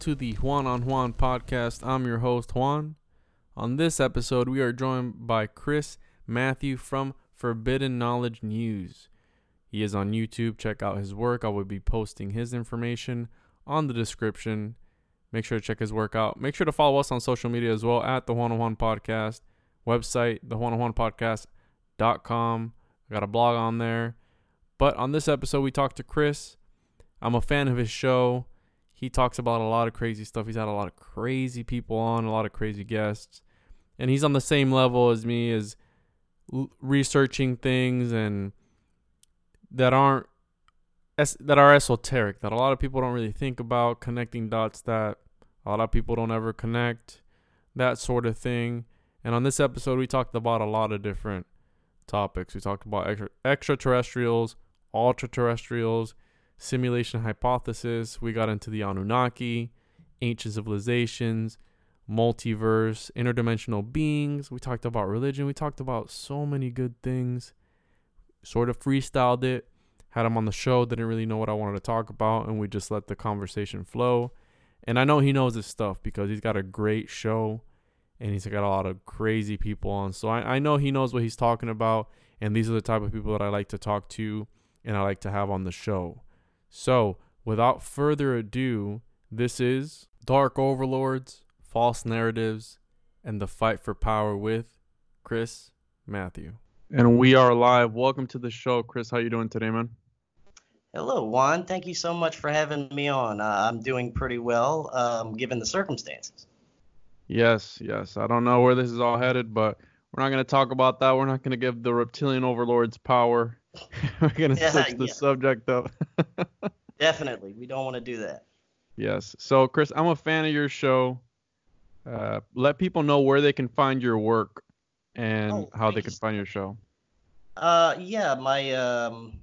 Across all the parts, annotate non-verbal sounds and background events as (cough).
To the Juan on Juan podcast. I'm your host, Juan. On this episode, we are joined by Chris Mathieu from Forbidden Knowledge News. He is on YouTube. Check out his work. I will be posting his information on the description. Make sure to check his work out. Make sure to follow us on social media as well at the Juan on Juan podcast website, the Juan on Juan podcast.com. I got a blog on there. But on this episode, we talked to Chris. I'm a fan of his show. He talks about a lot of crazy stuff. He's had a lot of crazy people on, a lot of crazy guests. And he's on the same level as me as l- researching things and that aren't es- that are esoteric that a lot of people don't really think about connecting dots that a lot of people don't ever connect that sort of thing and on this episode we talked about a lot of different topics we talked about extra- extraterrestrials ultra-terrestrials simulation hypothesis. We got into the Anunnaki, ancient civilizations, multiverse, interdimensional beings. We talked about religion. We talked about so many good things. Sort of freestyled it. Had him on the show. Didn't really know what I wanted to talk about, and we just let the conversation flow. And I know he knows his stuff because he's got a great show, and he's got a lot of crazy people on. So I, I know he knows what he's talking about, and these are the type of people that I like to talk to, and I like to have on the show. So, without further ado, this is Dark Overlords, False Narratives, and the Fight for Power with Chris Mathieu. And we are live. Welcome to the show, Chris. How you doing today, man? Hello, Juan. Thank you so much for having me on. Uh, I'm doing pretty well, um, given the circumstances. Yes, yes. I don't know where this is all headed, but we're not going to talk about that. We're not going to give the reptilian overlords power. (laughs) we're going to Yeah, switch the yeah. subject up. (laughs) Definitely, we don't want to do that. Yes. So, Chris, I'm a fan of your show. Uh, let people know where they can find your work and Oh, how they can find your show. Uh, yeah, my um,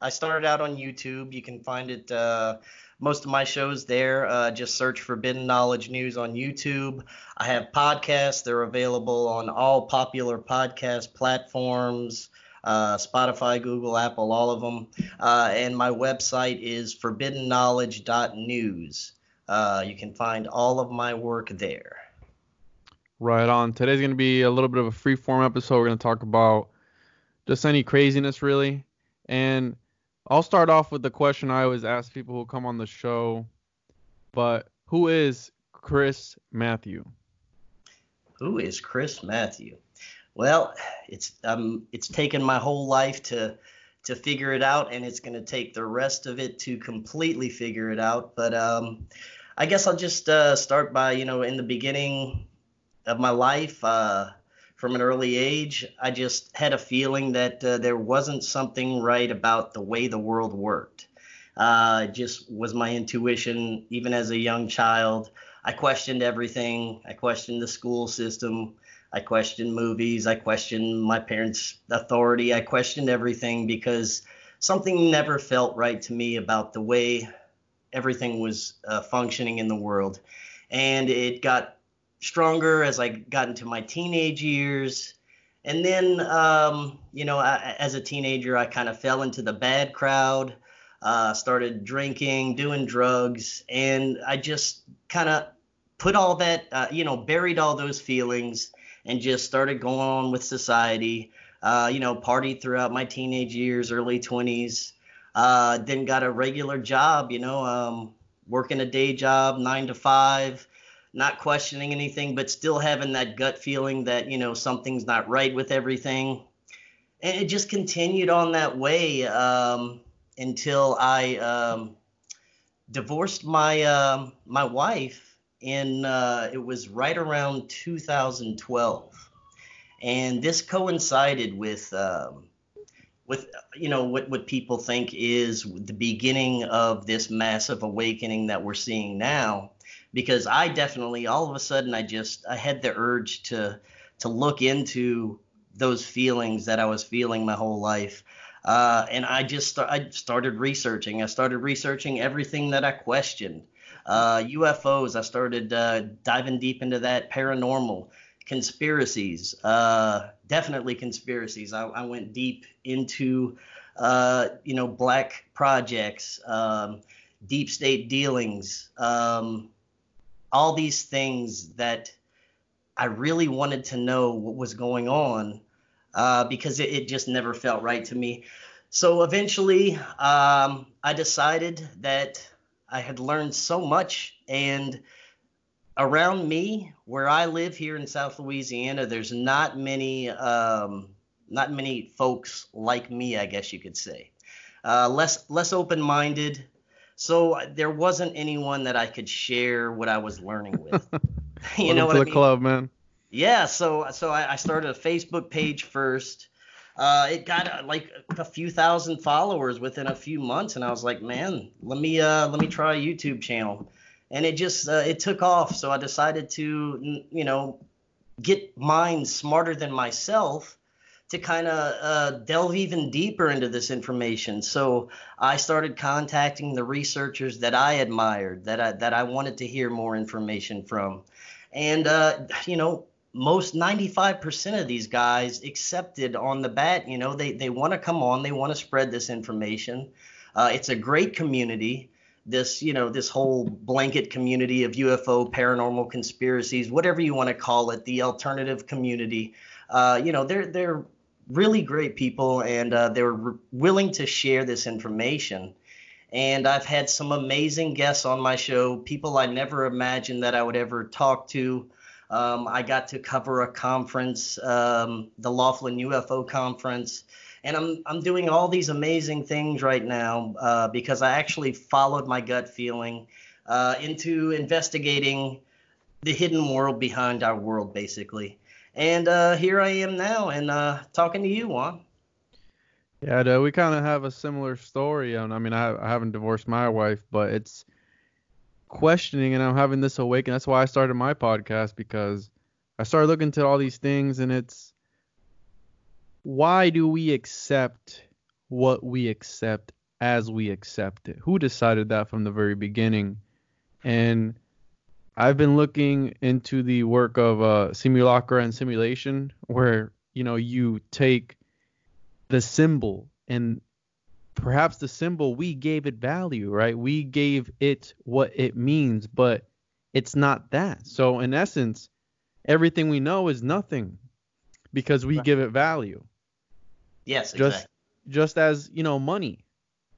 I started out on YouTube. You can find it. Uh, most of my shows there. Uh, just search Forbidden Knowledge News on YouTube. I have podcasts. They're available on all popular podcast platforms. Uh, Spotify, Google, Apple, all of them. Uh, and my website is forbiddenknowledge.news. Uh, you can find all of my work there. Right on. Today's going to be a little bit of a free form episode. We're going to talk about just any craziness, really. And I'll start off with the question I always ask people who come on the show. But who is Chris Mathieu? Who is Chris Mathieu? Well, it's um it's taken my whole life to to figure it out, and it's going to take the rest of it to completely figure it out. But um, I guess I'll just uh, start by you know in the beginning of my life. Uh, from an early age. I just had a feeling that uh, there wasn't something right about the way the world worked. Uh, just was my intuition, even as a young child. I questioned everything. I questioned the school system. I questioned movies. I questioned my parents' authority. I questioned everything because something never felt right to me about the way everything was uh, functioning in the world. And it got stronger as I got into my teenage years. And then, um, you know, I, as a teenager, I kind of fell into the bad crowd, uh, started drinking, doing drugs, and I just kind of put all that, uh, you know, buried all those feelings and just started going on with society. Uh, you know, partied throughout my teenage years, early 20s. Uh, then got a regular job, you know, um, working a day job, nine to five not questioning anything, but still having that gut feeling that, you know, something's not right with everything. And it just continued on that way um, until I um, divorced my uh, my wife in uh, it was right around 2012, and this coincided with um, with you know what what people think is the beginning of this massive awakening that we're seeing now because I definitely all of a sudden I just I had the urge to to look into those feelings that I was feeling my whole life. Uh, and I just I started researching. I started researching everything that I questioned. Uh, UFOs. I started uh, diving deep into that paranormal conspiracies. Uh, definitely conspiracies. I, I, went deep into uh, you know black projects, um, deep state dealings. Um, all these things that I really wanted to know what was going on uh, because it, it, just never felt right to me. So eventually, um, I decided that I had learned so much, and around me, where I live here in South Louisiana, there's not many, um, not many folks like me, I guess you could say. Uh, less less open-minded, so there wasn't anyone that I could share what I was learning with. (laughs) you know what to I mean? the club, man. Yeah, so so I, I started a Facebook page first. Uh, it got uh, like a few thousand followers within a few months, and I was like, man, let me uh, let me try a YouTube channel, and it just uh, it took off. So I decided to you know get minds smarter than myself to kind of uh, delve even deeper into this information. So I started contacting the researchers that I admired, that I, that I wanted to hear more information from. And, uh, you know, most 95% of these guys accepted on the bat. You know, they, they want to come on, they want to spread this information. Uh, it's a great community. This, you know, this whole blanket community of UFO, paranormal conspiracies, whatever you want to call it, the alternative community. Uh, you know, they're they're really great people, and uh, they were willing to share this information. And I've had some amazing guests on my show, people I never imagined that I would ever talk to. Um, I got to cover a conference, um, the Laughlin UFO conference, and I'm I'm doing all these amazing things right now uh, because I actually followed my gut feeling uh, into investigating the hidden world behind our world, basically. And uh, here I am now and uh, talking to you, Juan. Yeah, we kind of have a similar story. And I mean, I, I haven't divorced my wife, but it's questioning, and I'm having this awakening. That's why I started my podcast because I started looking into all these things, and it's why do we accept what we accept as we accept it? Who decided that from the very beginning? And I've been looking into the work of uh, simulacra and simulation, where you know you take the symbol and perhaps the symbol we gave it value, right? We gave it what it means, but it's not that. So in essence, everything we know is nothing because we right. give it value. Yes, just exactly. just as you know, money.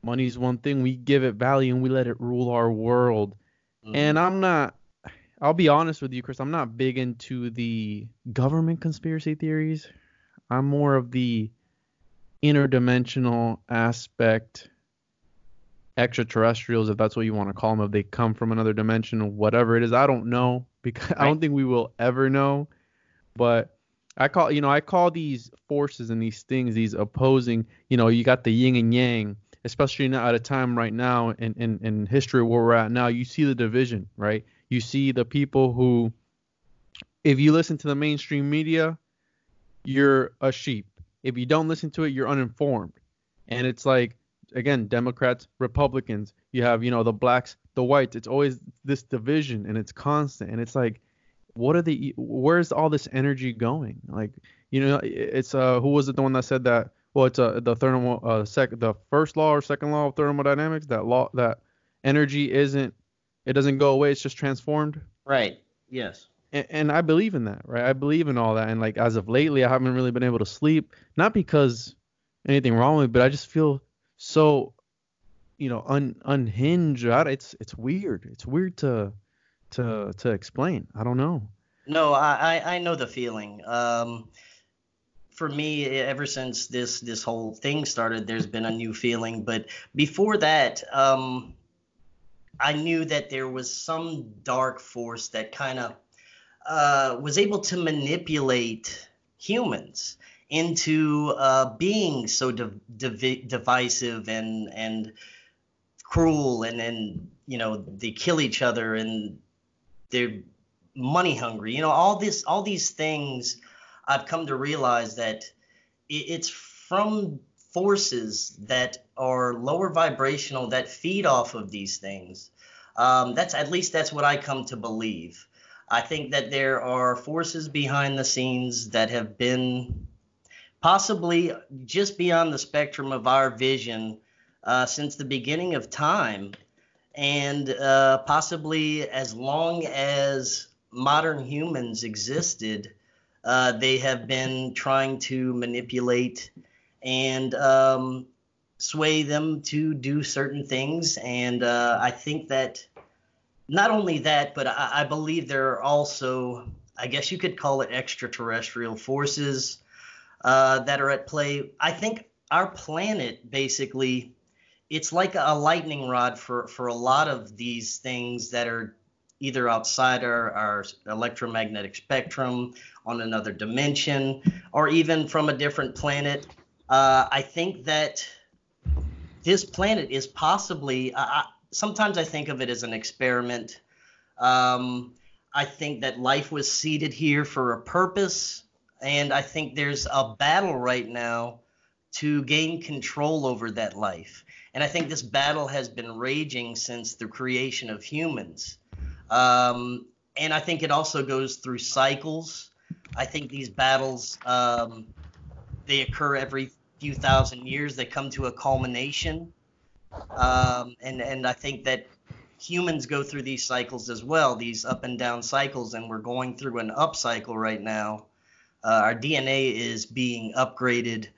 Money's one thing we give it value and we let it rule our world. Mm-hmm. And I'm not I'll be honest with you, Chris. I'm not big into the government conspiracy theories. I'm more of the interdimensional aspect, extraterrestrials, if that's what you want to call them. If they come from another dimension, whatever it is, I don't know because right. I don't think we will ever know. But I call you know I call these forces and these things these opposing you know you got the yin and yang especially now at a time right now in, in, in history where we're at now you see the division right you see the people who if you listen to the mainstream media you're a sheep if you don't listen to it you're uninformed. And it's like again democrats republicans you have you know the blacks the whites. It's always this division and it's constant. And it's like what are the where's all this energy going? Like you know it's uh who was it the one that said that well it's uh the thermal uh sec the first law or second law of thermodynamics that law that energy isn't it doesn't go away it's just transformed? Right. Yes and, i believe in that right i believe in all that and like as of lately i haven't really been able to sleep not because anything wrong with me but i just feel so you know un unhinged it's it's weird it's weird to to to explain. I don't know. No, I I know the feeling. Um, for me, ever since this this whole thing started, there's been a new feeling. But before that, um, I knew that there was some dark force that kind of uh, was able to manipulate humans into uh, being so div- divisive and and cruel and and you know they kill each other and they're money hungry. You know, all this, all these things, I've come to realize that it's from forces that are lower vibrational that feed off of these things. Um, that's at least that's what I come to believe. I think that there are forces behind the scenes that have been possibly just beyond the spectrum of our vision uh, since the beginning of time and uh, possibly as long as modern humans existed, uh, they have been trying to manipulate and um, sway them to do certain things. And uh, I think that not only that, but I, I, believe there are also, I guess you could call it extraterrestrial forces uh, that are at play. I think our planet basically it's like a lightning rod for for a lot of these things that are either outside our, our electromagnetic spectrum on another dimension or even from a different planet uh, i think that this planet is possibly uh, sometimes i think of it as an experiment um, i think that life was seeded here for a purpose and i think there's a battle right now to gain control over that life and I think this battle has been raging since the creation of humans. Um, and I think it also goes through cycles. I think these battles um, they occur every few thousand years. They come to a culmination, um, and and I think that humans go through these cycles as well, these up and down cycles, and we're going through an up cycle right now. Uh, our DNA is being upgraded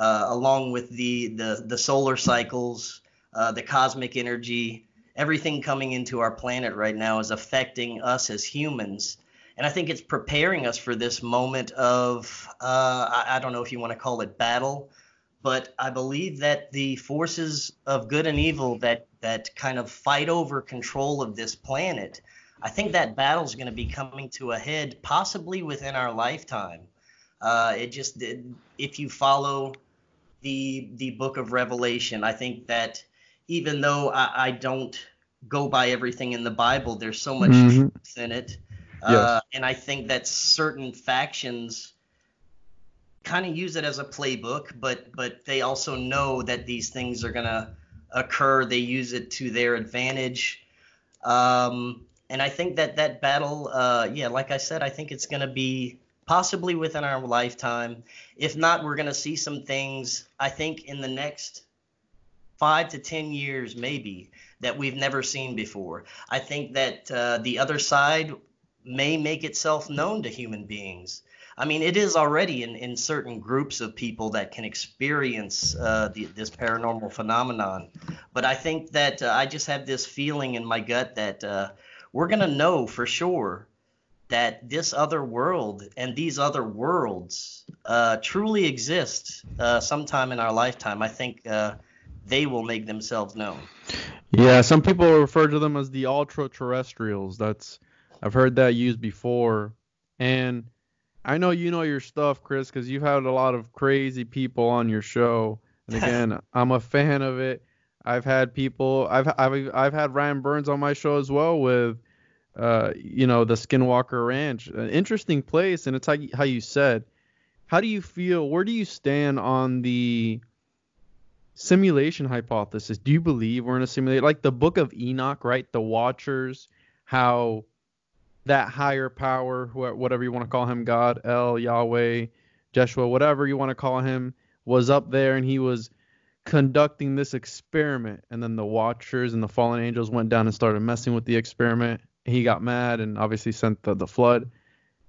uh, along with the, the, the solar cycles, uh, the cosmic energy, everything coming into our planet right now is affecting us as humans. And I think it's preparing us for this moment of, uh, I, I don't know if you want to call it battle, but I believe that the forces of good and evil that, that kind of fight over control of this planet, I think that battle is going to be coming to a head possibly within our lifetime. Uh, it just, if you follow the the book of Revelation. I think that even though I, I don't go by everything in the Bible, there's so much mm-hmm. truth in it. Yes. Uh, and I think that certain factions kind of use it as a playbook, but but they also know that these things are gonna occur. They use it to their advantage. Um, and I think that that battle, uh, yeah, like I said, I think it's gonna be possibly within our lifetime. If not, we're to see some things, I think, in the next five to 10 years, maybe, that we've never seen before. I think that uh, the other side may make itself known to human beings. I mean, it is already in, in certain groups of people that can experience uh, the, this paranormal phenomenon. But I think that uh, I just have this feeling in my gut that uh, we're going to know for sure that this other world and these other worlds uh, truly exist uh, sometime in our lifetime. I think uh, they will make themselves known. Yeah, some people refer to them as the ultra terrestrials. That's I've heard that used before, and I know you know your stuff, Chris, because you've had a lot of crazy people on your show. And (laughs) again, I'm a fan of it. I've had people. I've I've I've had Ryan Burns on my show as well with, uh, you know, the Skinwalker Ranch, an interesting place, and it's you, how you said. How do you feel? Where do you stand on the simulation hypothesis? Do you believe we're in a simulation? Like the Book of Enoch, right? The Watchers, how that higher power, whatever you want to call him, God, El, Yahweh, Jeshua, whatever you want to call him, was up there and he was conducting this experiment. And then the Watchers and the fallen angels went down and started messing with the experiment. He got mad and obviously sent the, the flood.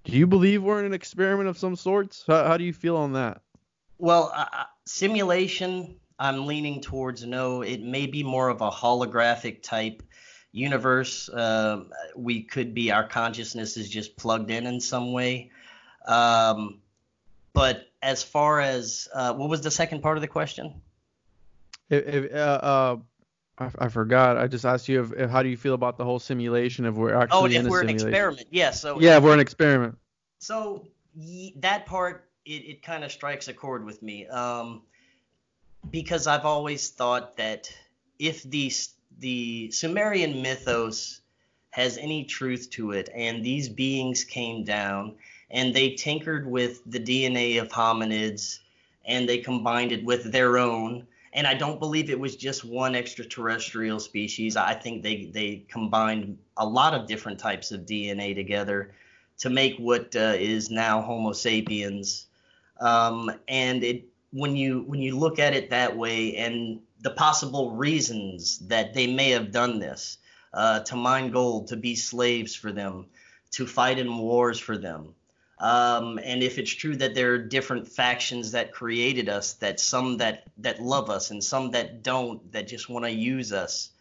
Do you believe we're in an experiment of some sorts? How, how do you feel on that? Well, uh, simulation, I'm leaning towards no. It may be more of a holographic type universe. Uh, we could be our consciousness is just plugged in in some way. Um, but as far as uh, what was the second part of the question? If, if, uh, uh, I, I, forgot. I just asked you if, if, how do you feel about the whole simulation if we're actually oh, if in we're an experiment, yeah. So yeah, if we're an experiment. So that part it, it kind of strikes a chord with me um, because I've always thought that if the the Sumerian mythos has any truth to it, and these beings came down and they tinkered with the DNA of hominids and they combined it with their own. And I don't believe it was just one extraterrestrial species. I think they, they combined a lot of different types of DNA together to make what uh, is now Homo sapiens. Um, and it when you when you look at it that way and the possible reasons that they may have done this uh, to mine gold, to be slaves for them, to fight in wars for them, um, and if it's true that there are different factions that created us, that some that that love us and some that don't, that just want to use us,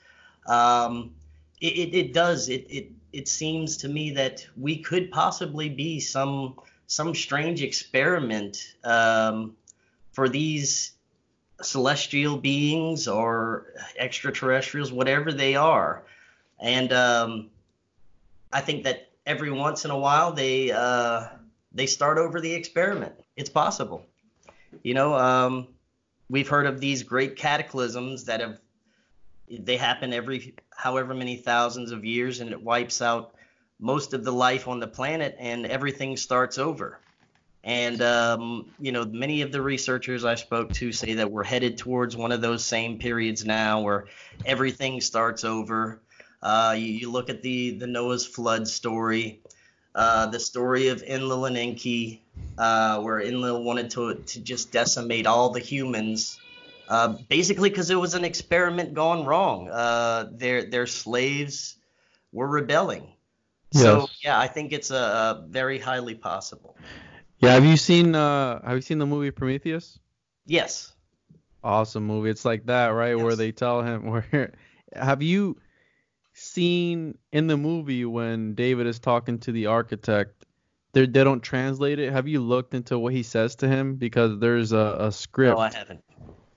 um, it, it, it, does. It, it it seems to me that we could possibly be some some strange experiment um, for these celestial beings or extraterrestrials, whatever they are, and um, I think that every once in a while they uh, they start over the experiment. It's possible. You know, um, we've heard of these great cataclysms that have they happen every however many thousands of years and it wipes out most of the life on the planet and everything starts over. And um, you know, many of the researchers I spoke to say that we're headed towards one of those same periods now where everything starts over. Uh, you, you, look at the the Noah's flood story. Uh, the story of Enlil and Enki, uh, where Enlil wanted to, to just decimate all the humans, uh, basically because it was an experiment gone wrong. Uh, their their slaves were rebelling. Yes. So yeah, I think it's a, a, very highly possible. Yeah, have you seen uh, have you seen the movie Prometheus? Yes. Awesome movie. It's like that, right? Yes. Where they tell him (laughs) where have you seen in the movie when David is talking to the architect, they they don't translate it. Have you looked into what he says to him? Because there's a, a script. No, I haven't.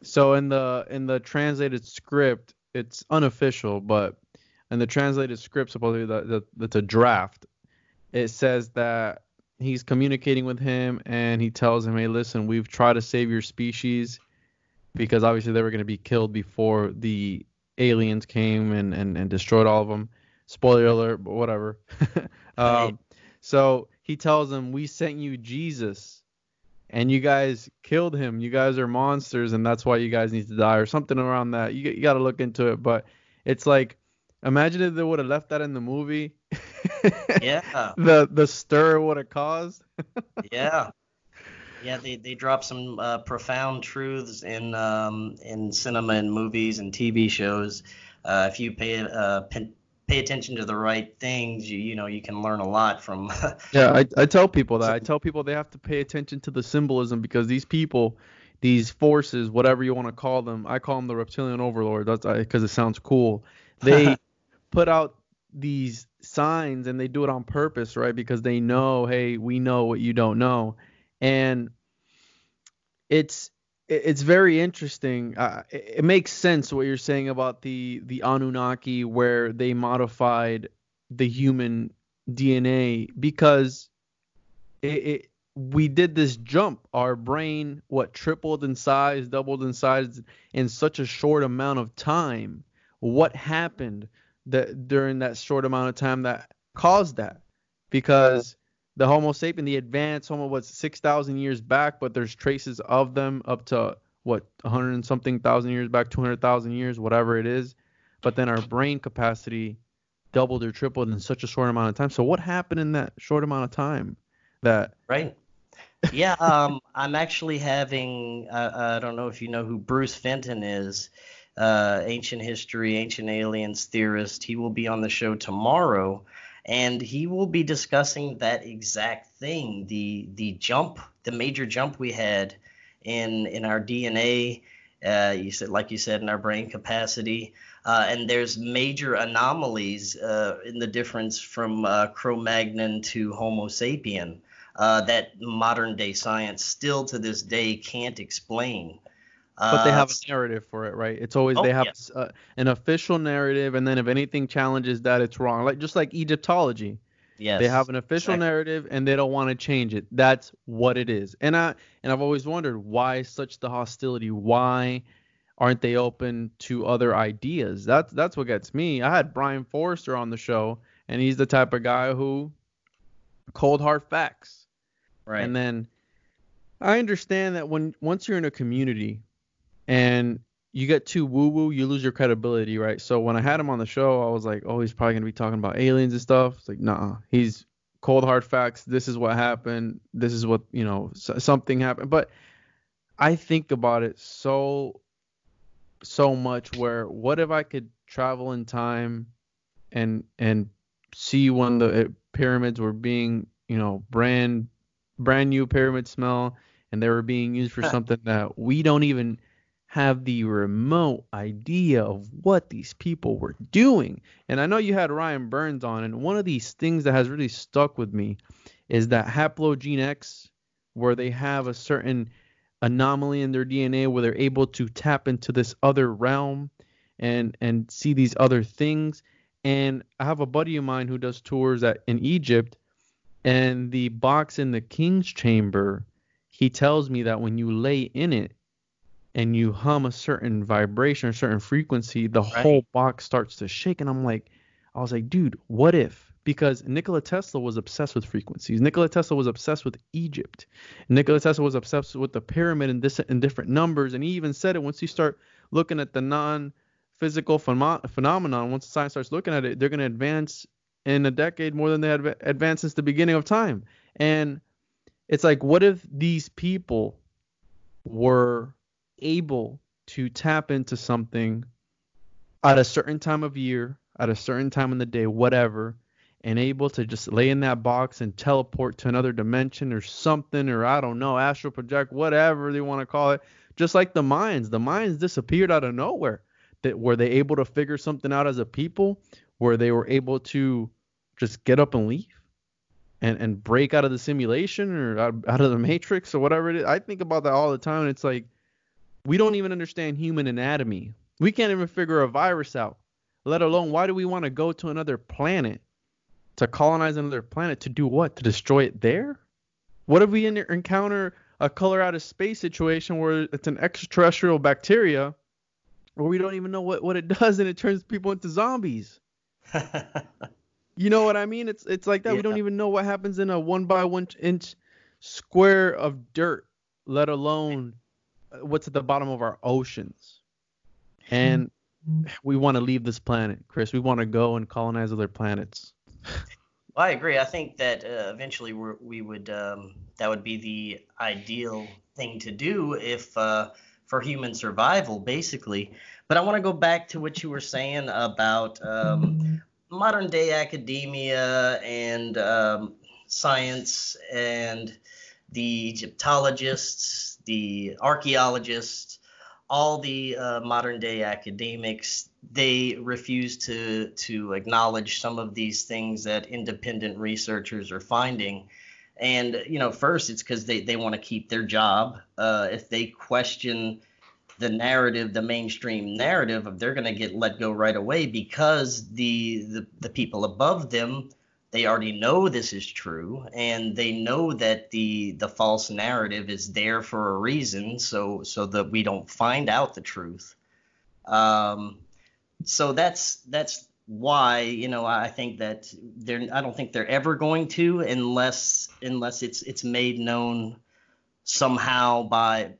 So in the in the translated script, it's unofficial, but in the translated script, supposedly that that's a draft. It says that he's communicating with him and he tells him, "Hey, listen, we've tried to save your species because obviously they were going to be killed before the aliens came and, and, and destroyed all of them. Spoiler alert, but whatever. (laughs) um, so he tells them, We sent you Jesus and you guys killed him. You guys are monsters and that's why you guys need to die or something around that. You, you got to look into it. But it's like, imagine if they would have left that in the movie. Yeah. (laughs) The the stir would have caused. (laughs) yeah. Yeah, they, they drop some uh, profound truths in um, in cinema and movies and TV shows. Uh, if you pay uh, pay attention to the right things, you you know you can learn a lot from. (laughs) yeah, I, I tell people that. I tell people they have to pay attention to the symbolism because these people, these forces, whatever you want to call them, I call them the reptilian overlord. That's because it sounds cool. They put out these signs and they do it on purpose, right? Because they know, hey, we know what you don't know and it's it's very interesting. Uh, it, makes sense what you're saying about the the Anunnaki, where they modified the human DNA because it, it we did this jump. Our brain, what, tripled in size, doubled in size in such a short amount of time. What happened that during that short amount of time that caused that? Because the Homo sapien, the advanced Homo, was 6,000 years back, but there's traces of them up to what 100 and something thousand years back, 200,000 years, whatever it is. But then our brain capacity doubled or tripled in such a short amount of time. So what happened in that short amount of time? That right yeah, um, I'm actually having. Uh, I don't know if you know who Bruce Fenton is. Uh, ancient history, ancient aliens theorist. He will be on the show tomorrow, and he will be discussing that exact thing. The the jump, the major jump we had in in our DNA. Uh, you said, like you said, in our brain capacity. Uh, and there's major anomalies uh, in the difference from uh, Cro-Magnon to Homo sapien uh, that modern day science still to this day can't explain. But they have uh, a narrative for it, right? It's always oh, they have yeah. uh, an official narrative, and then if anything challenges that, it's wrong. Like just like Egyptology, yes, they have an official exactly. narrative, and they don't want to change it. That's what it is. And I and I've always wondered why such the hostility. Why aren't they open to other ideas? That's that's what gets me. I had Brian Foerster on the show, and he's the type of guy who cold hard facts Right. And then I understand that when once you're in a community and you get too woo woo, you lose your credibility, right? So when I had him on the show, I was like, oh, he's probably gonna be talking about aliens and stuff. It's like, nah, he's cold hard facts. This is what happened. This is what you know, something happened. But I think about it so so much. Where what if I could travel in time and and see when the uh, pyramids were being you know brand brand new pyramid smell and they were being used for something that we don't even have the remote idea of what these people were doing. And I know you had Ryan Burns on, and one of these things that has really stuck with me is that haplogene X, where they have a certain anomaly in their DNA where they're able to tap into this other realm and and see these other things. And I have a buddy of mine who does tours at in Egypt, and the box in the king's chamber, he tells me that when you lay in it and you hum a certain vibration or certain frequency, the right. whole box starts to shake. And I'm like, I was like, dude, what if? Because Nikola Tesla was obsessed with frequencies. Nikola Tesla was obsessed with Egypt. Nikola Tesla was obsessed with the pyramid and this in different numbers. And he even said it once you start looking at the non-physical phenom- phenomenon. Once science starts looking at it, they're going to advance in a decade more than they had advanced since the beginning of time. And it's like, what if these people were able to tap into something at a certain time of year, at a certain time in the day, whatever, and able to just lay in that box and teleport to another dimension or something, or I don't know, astral project, whatever they want to call it. Just like the Mayans, the Mayans disappeared out of nowhere. That were they able to figure something out as a people? where they were able to just get up and leave and and break out of the simulation or out, out of the matrix or whatever it is. I think about that all the time. And it's like we don't even understand human anatomy. We can't even figure a virus out. Let alone why do we want to go to another planet to colonize another planet to do what? To destroy it there? What if we encounter a color out of space situation where it's an extraterrestrial bacteria where we don't even know what, what it (laughs) does and it turns people into zombies? (laughs) you know what I mean? It's it's like that. Yeah. We don't even know what happens in a one by one inch square of dirt, let alone what's at the bottom of our oceans. And we want to leave this planet, Chris. We want to go and colonize other planets. Well, I agree. I think that uh, eventually we would um, that would be the ideal thing to do if uh, for human survival, basically. But I want to go back to what you were saying about um, modern day academia and um, science and the Egyptologists, the archaeologists, all the uh, modern day academics. They refuse to to acknowledge some of these things that independent researchers are finding. And you know, first it's because they, they want to keep their job. Uh, if they question the narrative, the mainstream narrative they're going to get let go right away because the, the the people above them they already know this is true and they know that the the false narrative is there for a reason so so that we don't find out the truth. Um, so that's that's why you know I think that they're I don't think they're ever going to unless unless it's it's made known somehow by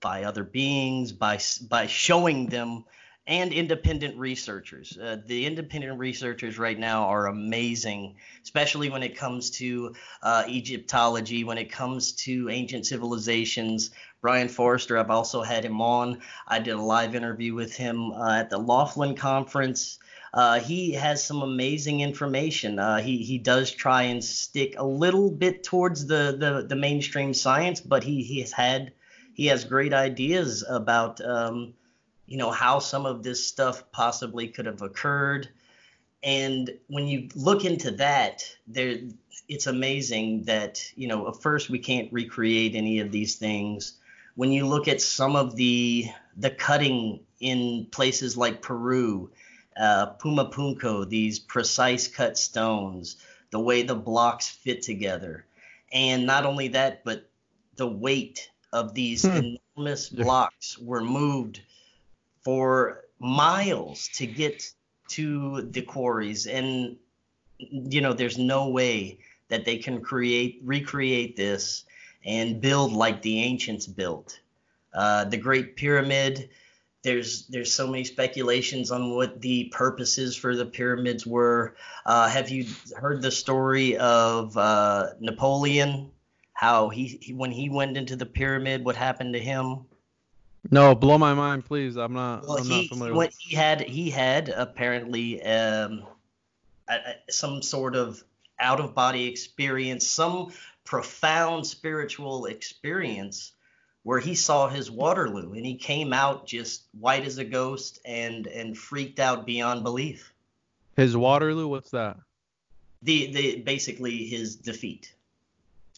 by other beings by by showing them and independent researchers. Uh, the independent researchers right now are amazing, especially when it comes to uh, Egyptology, when it comes to ancient civilizations. Brian Foerster, I've also had him on. I did a live interview with him uh, at the Laughlin Conference. Uh, he has some amazing information. Uh, he he does try and stick a little bit towards the the, the mainstream science, but he he has had he has great ideas about um, you know how some of this stuff possibly could have occurred. And when you look into that there it's amazing that you know at first we can't recreate any of these things. When you look at some of the the cutting in places like peru uh, pumapunku these precise cut stones the way the blocks fit together. And not only that but the weight of these hmm. enormous blocks were moved for miles to get to the quarries. And you know there's no way that they can create recreate this and build like the ancients built. Uh, the great pyramid there's there's so many speculations on what the purposes for the pyramids were. Uh, have you heard the story of uh, napoleon? How he, he when he went into the pyramid what happened to him no, blow my mind, please. I'm not. Well, I'm he, not familiar. What he had, he had apparently um, a, a, some sort of out of body experience, some profound spiritual experience where he saw his Waterloo and he came out just white as a ghost and and freaked out beyond belief. His Waterloo, what's that? The the basically his defeat.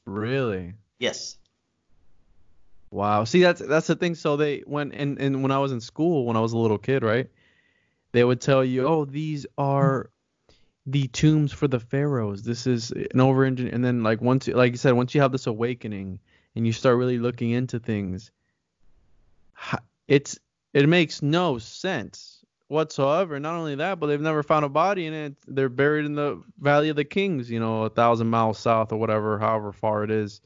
Really? Yes. Wow. See, that's that's the thing. So they when and and when I was in school, when I was a little kid, right? They would tell you, oh, these are the tombs for the pharaohs. This is an over engine. And then like once, like you said, once you have this awakening and you start really looking into things, it's it makes no sense whatsoever. Not only that, but they've never found a body in it. They're buried in the Valley of the Kings, you know, a thousand miles south or whatever, however far it is.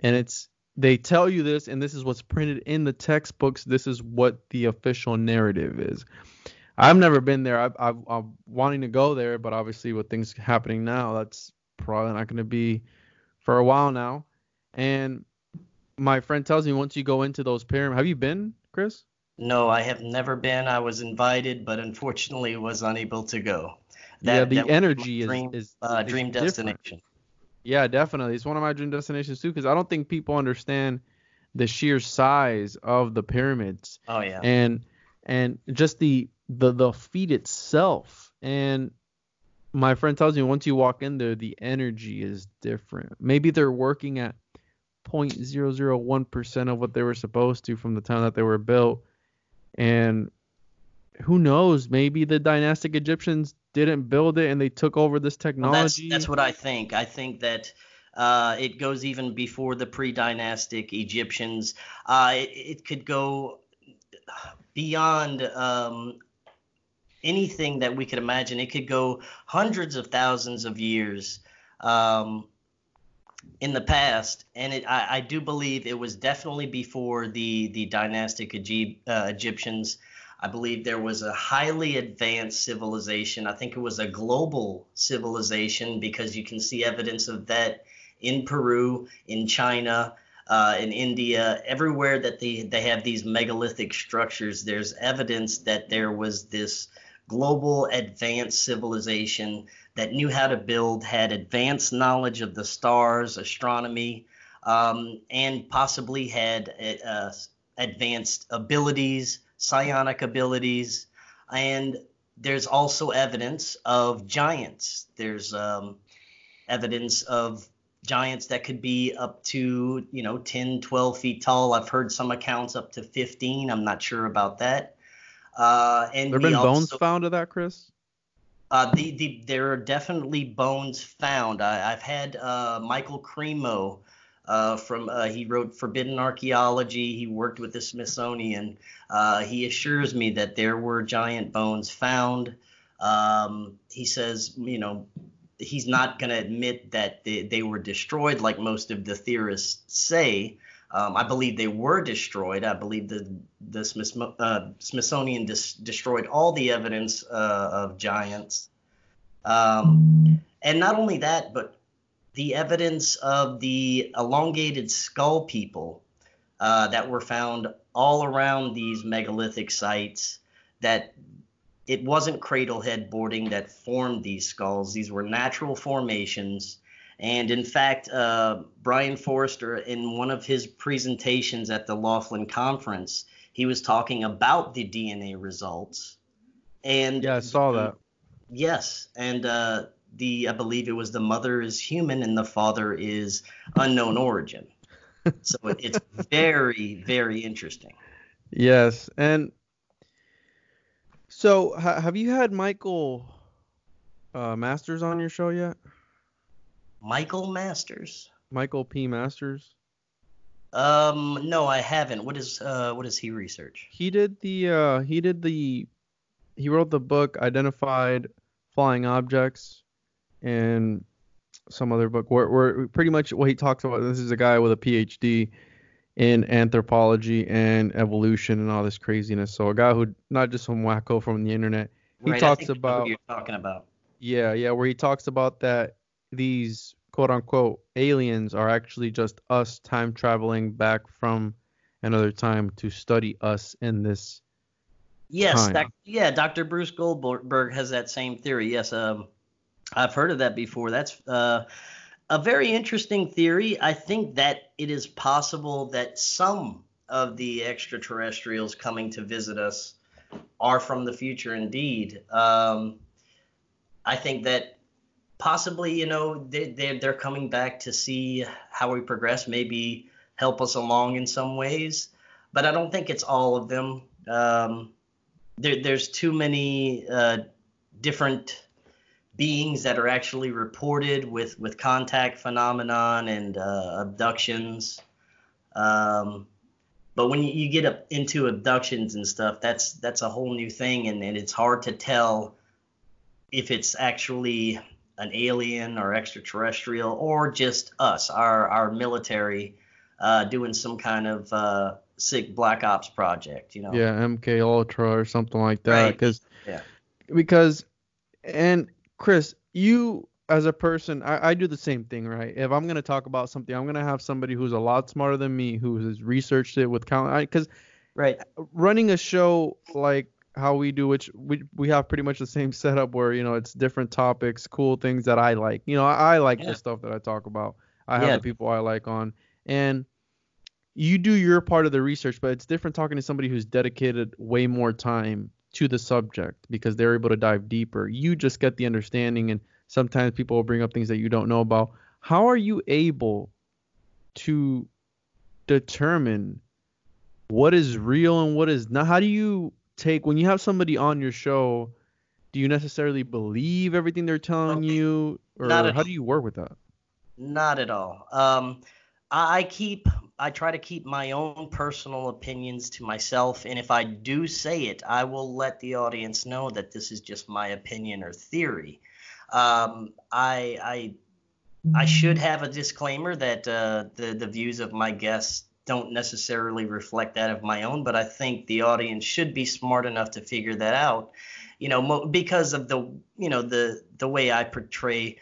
And it's they tell you this, and this is what's printed in the textbooks. This is what the official narrative is. I've never been there. I, I'm wanting to go there, but obviously with things happening now, that's probably not going to be for a while now. And my friend tells me once you go into those pyramids, have you been, Chris? No, I have never been. I was invited, but unfortunately was unable to go. That, yeah, the energy dream, is, is, uh, dream destination. Yeah, definitely. It's one of my dream destinations too because I don't think people understand the sheer size of the pyramids. Oh yeah. And and just the the the feat itself. And my friend tells me once you walk in there, the energy is different. Maybe they're working at 0.001% of what they were supposed to from the time that they were built. And who knows? Maybe the dynastic Egyptians didn't build it and they took over this technology. Well, that's, that's what I think. I think that uh, it goes even before the pre-dynastic Egyptians. Uh, it, it, could go beyond um, anything that we could imagine. It could go hundreds of thousands of years um, in the past, and it, I, I, do believe it was definitely before the the dynastic Egypt, uh, Egyptians. I believe there was a highly advanced civilization. I think it was a global civilization because you can see evidence of that in Peru, in China, uh, in India, everywhere that they, they have these megalithic structures, there's evidence that there was this global advanced civilization that knew how to build, had advanced knowledge of the stars, astronomy, um, and possibly had uh, advanced abilities psionic abilities, and there's also evidence of giants. There's um, evidence of giants that could be up to, you know, 10, 12 feet tall. I've heard some accounts up to 15. I'm not sure about that. Uh, and there have been also, bones found of that, Chris? Uh, the, the there are definitely bones found. I, I've had uh, Michael Cremo uh, from uh, he wrote Forbidden Archaeology. He worked with the Smithsonian. Uh, he assures me that there were giant bones found. Um, he says, you know, he's not going to admit that they, they, were destroyed like most of the theorists say. Um, I believe they were destroyed. I believe the the Smith, uh, Smithsonian dis- destroyed all the evidence uh, of giants. Um, and not only that, but the evidence of the elongated skull people uh, that were found all around these megalithic sites that it wasn't cradlehead boarding that formed these skulls. These were natural formations. And in fact, uh, Brien Foerster, in one of his presentations at the Laughlin conference, he was talking about the DNA results. And yeah, I saw that. Yes, and uh, the I believe it was the mother is human and the father is unknown origin. so it's (laughs) very very interesting. Yes, and so ha- have you had Michael uh, Masters on your show yet? Michael Masters. Michael P. Masters. Um, no, I haven't. What is uh, what does he research? He did the uh, he did the he wrote the book Identified Flying Objects and some other book where, where pretty much what he talks about. This is a guy with a PhD in anthropology and evolution and all this craziness. So a guy who not just some wacko from the internet. He right, talks about you're talking about. Yeah, yeah, where he talks about that these quote unquote aliens are actually just us time traveling back from another time to study us in this. Yes, doc, yeah, Dr. Bruce Goldberg has that same theory. Yes, um, I've heard of that before. That's uh, a very interesting theory. I think that it is possible that some of the extraterrestrials coming to visit us are from the future indeed. Um, I think that possibly, you know, they, they're, coming back to see how we progress, maybe help us along in some ways. But I don't think it's all of them. Um, there, there's too many uh, different beings that are actually reported with with contact phenomenon and uh, abductions. Um, but when you, you get up into abductions and stuff, that's that's a whole new thing, and, and it's hard to tell if it's actually an alien or extraterrestrial or just us, our our military, uh, doing some kind of uh, sick black ops project, you know. Yeah, MK Ultra or something like that, because right. yeah. because and Chris, you as a person, I, I, do the same thing, right? If I'm gonna talk about something, I'm gonna have somebody who's a lot smarter than me, who has researched it with count, because right, running a show like how we do, which we we have pretty much the same (laughs) setup where you know it's different topics, cool things that I like. You know, I, I like yeah. the stuff that I talk about. I have yeah. the people I like on, and you do your part of the research, but it's different talking to somebody who's dedicated way more time to the subject because they're able to dive deeper. You just get the understanding, and sometimes people will bring up things that you don't know about. How are you able to determine what is real and what is not? How do you take when you have somebody on your show? Do you necessarily believe everything they're telling okay. you, or how all. do you work with that? Not at all. Um, I keep I try to keep my own personal opinions to myself, and if I do say it, I will let the audience know that this is just my opinion or theory. Um, I, I I should have a disclaimer that uh, the the views of my guests don't necessarily reflect that of my own, but I think the audience should be smart enough to figure that out. You know, mo- because of the you know the the way I portray.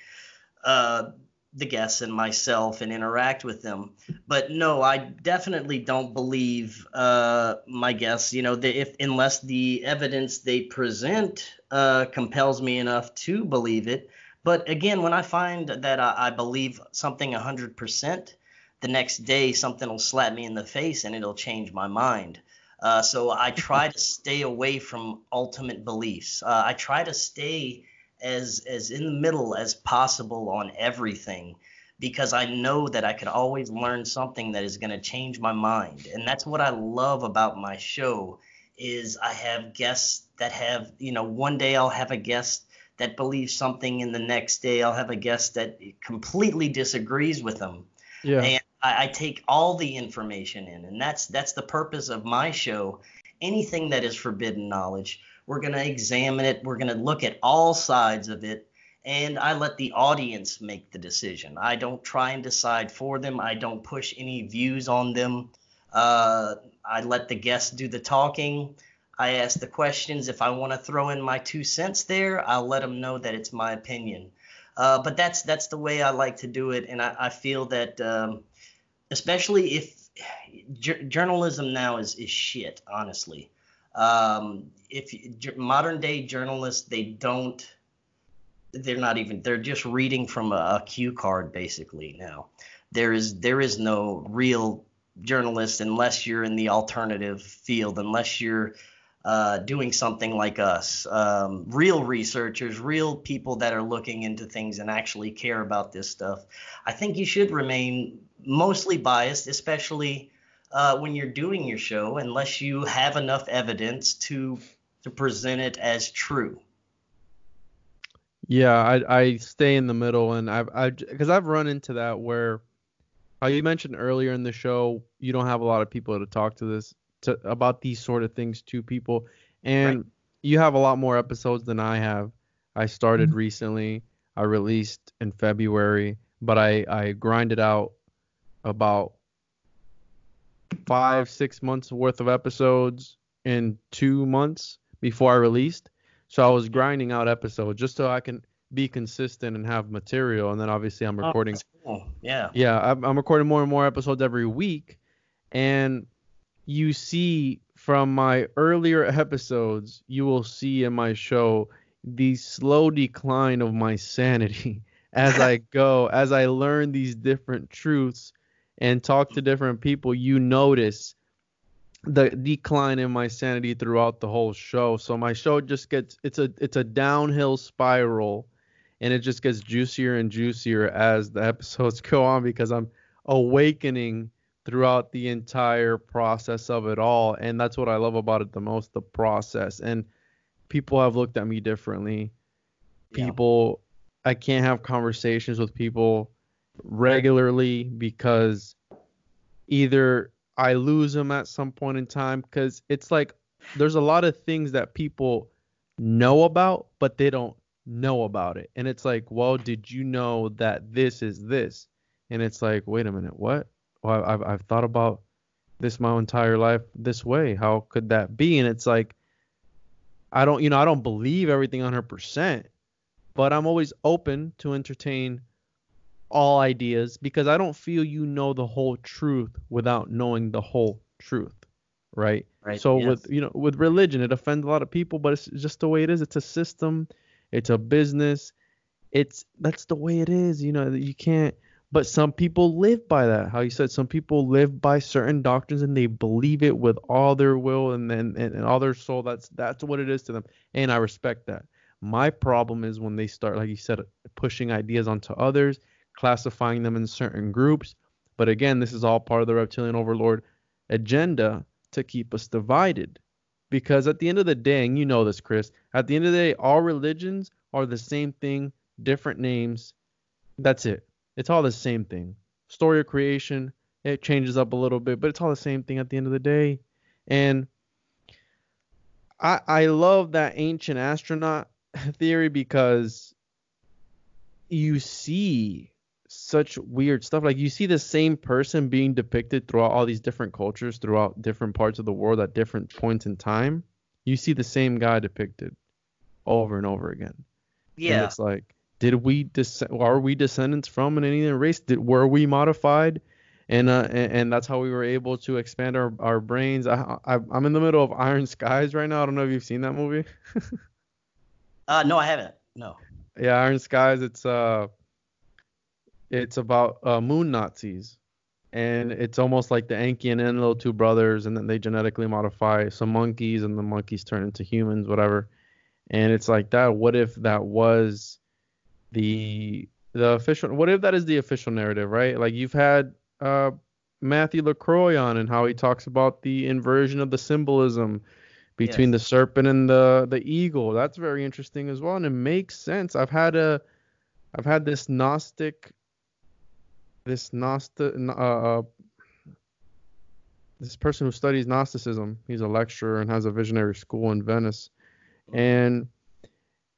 Uh, the guests and myself and interact with them. But no, I definitely don't believe uh, my guests. You know, they, if unless the evidence they present uh, compels me enough to believe it. But again, when I find that I, I believe something 100%, the next day something will slap me in the face and it'll change my mind. Uh, so I try to stay away from ultimate beliefs. Uh, I try to stay as as in the middle as possible on everything because I know that I could always learn something that is going to change my mind. And that's what I love about my show is I have guests that have, you know, one day I'll have a guest that believes something, and the next day I'll have a guest that completely disagrees with them. Yeah. And I, I take all the information in, and that's that's the purpose of my show. Anything that is forbidden knowledge, we're going to examine it. We're going to look at all sides of it, and I let the audience make the decision. I don't try and decide for them. I don't push any views on them. Uh, I let the guests do the talking. I ask the questions. If I want to throw in my two cents there, I'll let them know that it's my opinion. Uh, but that's that's the way I like to do it, and I, I feel that, um, especially if j- journalism now is is shit, honestly. Um, if modern day journalists, they don't, they're not even, they're just reading from a, a cue card basically now. There is there is no real journalist unless you're in the alternative field, unless you're uh, doing something like us. Um, real researchers, real people that are looking into things and actually care about this stuff. I think you should remain mostly biased, especially uh, when you're doing your show, unless you have enough evidence to to present it as true. Yeah, I I stay in the middle, and I've I because I've run into that where, uh, you mentioned earlier in the show, you don't have a lot of people to talk to this to about these sort of things to people, and Right. you have a lot more episodes than I have. I started Mhm. recently. I released in February, but I I grinded out about five six months worth of episodes in two months before I released. So I was grinding out episodes just so I can be consistent and have material. And then obviously I'm Oh, recording. that's cool. Yeah. Yeah, I'm, I'm recording more and more episodes every week. And you see from my earlier episodes, you will see in my show the slow decline of my sanity (laughs) as I go, as I learn these different truths and talk to different people. You notice the decline in my sanity throughout the whole show. So my show just gets it's a it's a downhill spiral and it just gets juicier and juicier as the (laughs) episodes go on because I'm awakening throughout the entire process of it all and that's what I love about it the most the process and people have looked at me differently Yeah. people I can't have conversations with people regularly because either I lose them at some point in time because it's like there's a lot of things that people know about but they don't know about it. And it's like well did you know that this is this? And it's like wait a minute what? Well, I've, I've thought about this my entire life this way. How could that be? And it's like I don't you know I don't believe everything 100% but I'm always open to entertain all ideas because I don't feel you know the whole truth without knowing the whole truth, right? Right. So yes. with you know with religion, it offends a lot of people, but it's just the way it is. It's a system, it's a business, it's that's the way it is. You know you can't. But some people live by that. How you said some people live by certain doctrines and they believe it with all their will and and, and, and all their soul. That's that's what it is to them, and I respect that. My problem is when they start, like you said, pushing ideas onto others, classifying them in certain groups. But again, this is all part of the reptilian overlord agenda to keep us divided. Because at the end of the day, and you know this, Chris, at the end of the day, all religions are the same thing, different names. That's it. It's all the same thing. Story of creation, it changes up a little bit, but it's all the same thing at the end of the day. And I I love that ancient astronaut (laughs) theory because you see such weird stuff. Like you see the same person being depicted throughout all these different cultures, throughout different parts of the world at different points in time. You see the same guy depicted over and over again. And yeah. it's like, did we descend? Are we descendants from an alien race? Did were we modified? And uh, and, and that's how we were able to expand our, our brains. I, I I'm in the middle of Iron Skies right now. I don't know if you've seen that movie. (laughs) Uh, no, I haven't. No. Yeah, Iron Skies. It's uh, it's about uh, moon Nazis, and it's almost like the Enki and Enlil two brothers, and then they genetically modify some monkeys, and the monkeys turn into humans, whatever. And it's like that. What if that was the the official? What if that is the official narrative, right? Like you've had uh Matthew Lacroix on, and how he talks about the inversion of the symbolism between Yes. the serpent and the the eagle. That's very interesting as well, and it makes sense. I've had a, I've had this Gnostic, this Gnostic, uh, uh, this person who studies Gnosticism. He's a lecturer and has a visionary school in Venice, and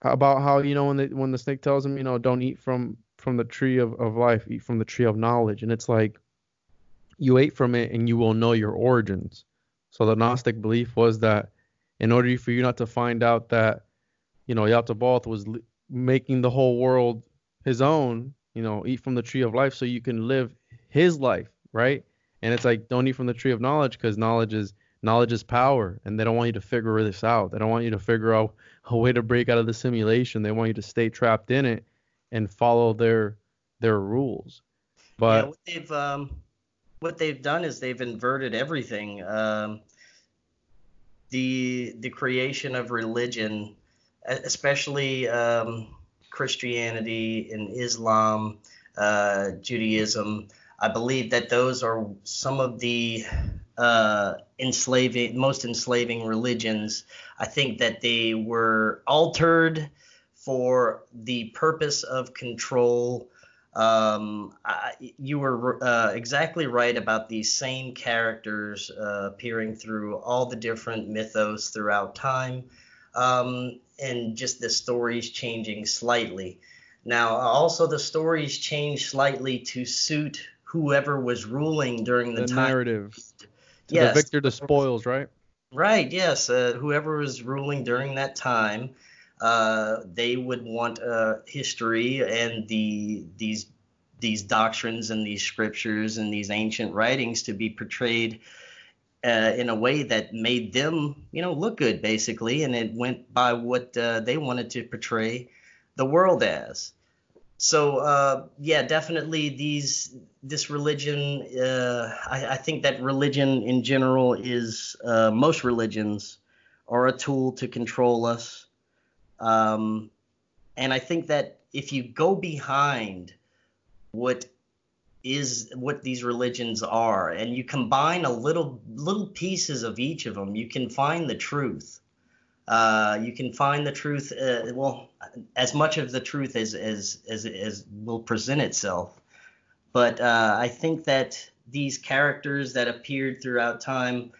about how you know when the when the snake tells him you know don't eat from from the tree of, of life, eat from the tree of knowledge, and it's like you ate from it and you will know your origins. So the Gnostic belief was that in order for you not to find out that, you know, Yaldabaoth was making the whole world his own, you know, eat from the tree of life so you can live his life, right? And it's like don't eat from the tree of knowledge because knowledge is knowledge is power, and they don't want you to figure this out. They don't want you to figure out a way to break out of the simulation. They want you to stay trapped in it and follow their their rules. yeah, But what they've um, what they've done is they've inverted everything. Um, the the creation of religion, especially um, Christianity and Islam, uh, Judaism. I believe that those are some of the uh, enslaving, most enslaving religions. I think that they were altered for the purpose of control. Um, I, you were uh, exactly right about these same characters uh, appearing through all the different mythos throughout time, um, and just the stories changing slightly. Now, also the stories changed slightly to suit whoever was ruling during the, the time. narrative to Yes. the victor the spoils, right? Right, yes. Uh, whoever was ruling during that time, uh, they would want uh, history and the these these doctrines and these scriptures and these ancient writings to be portrayed uh, in a way that made them, you know, look good, basically, and it went by what uh, they wanted to portray the world as. So uh, yeah, definitely these this religion. Uh, I, I think that religion in general is uh, most religions are a tool to control us, um, and I think that if you go behind what is what these religions are, and you combine a little little pieces of each of them, you can find the truth. Uh, you can find the truth. Uh, well, as much of the truth as as as, as will present itself. But uh, I think that these characters that appeared throughout time,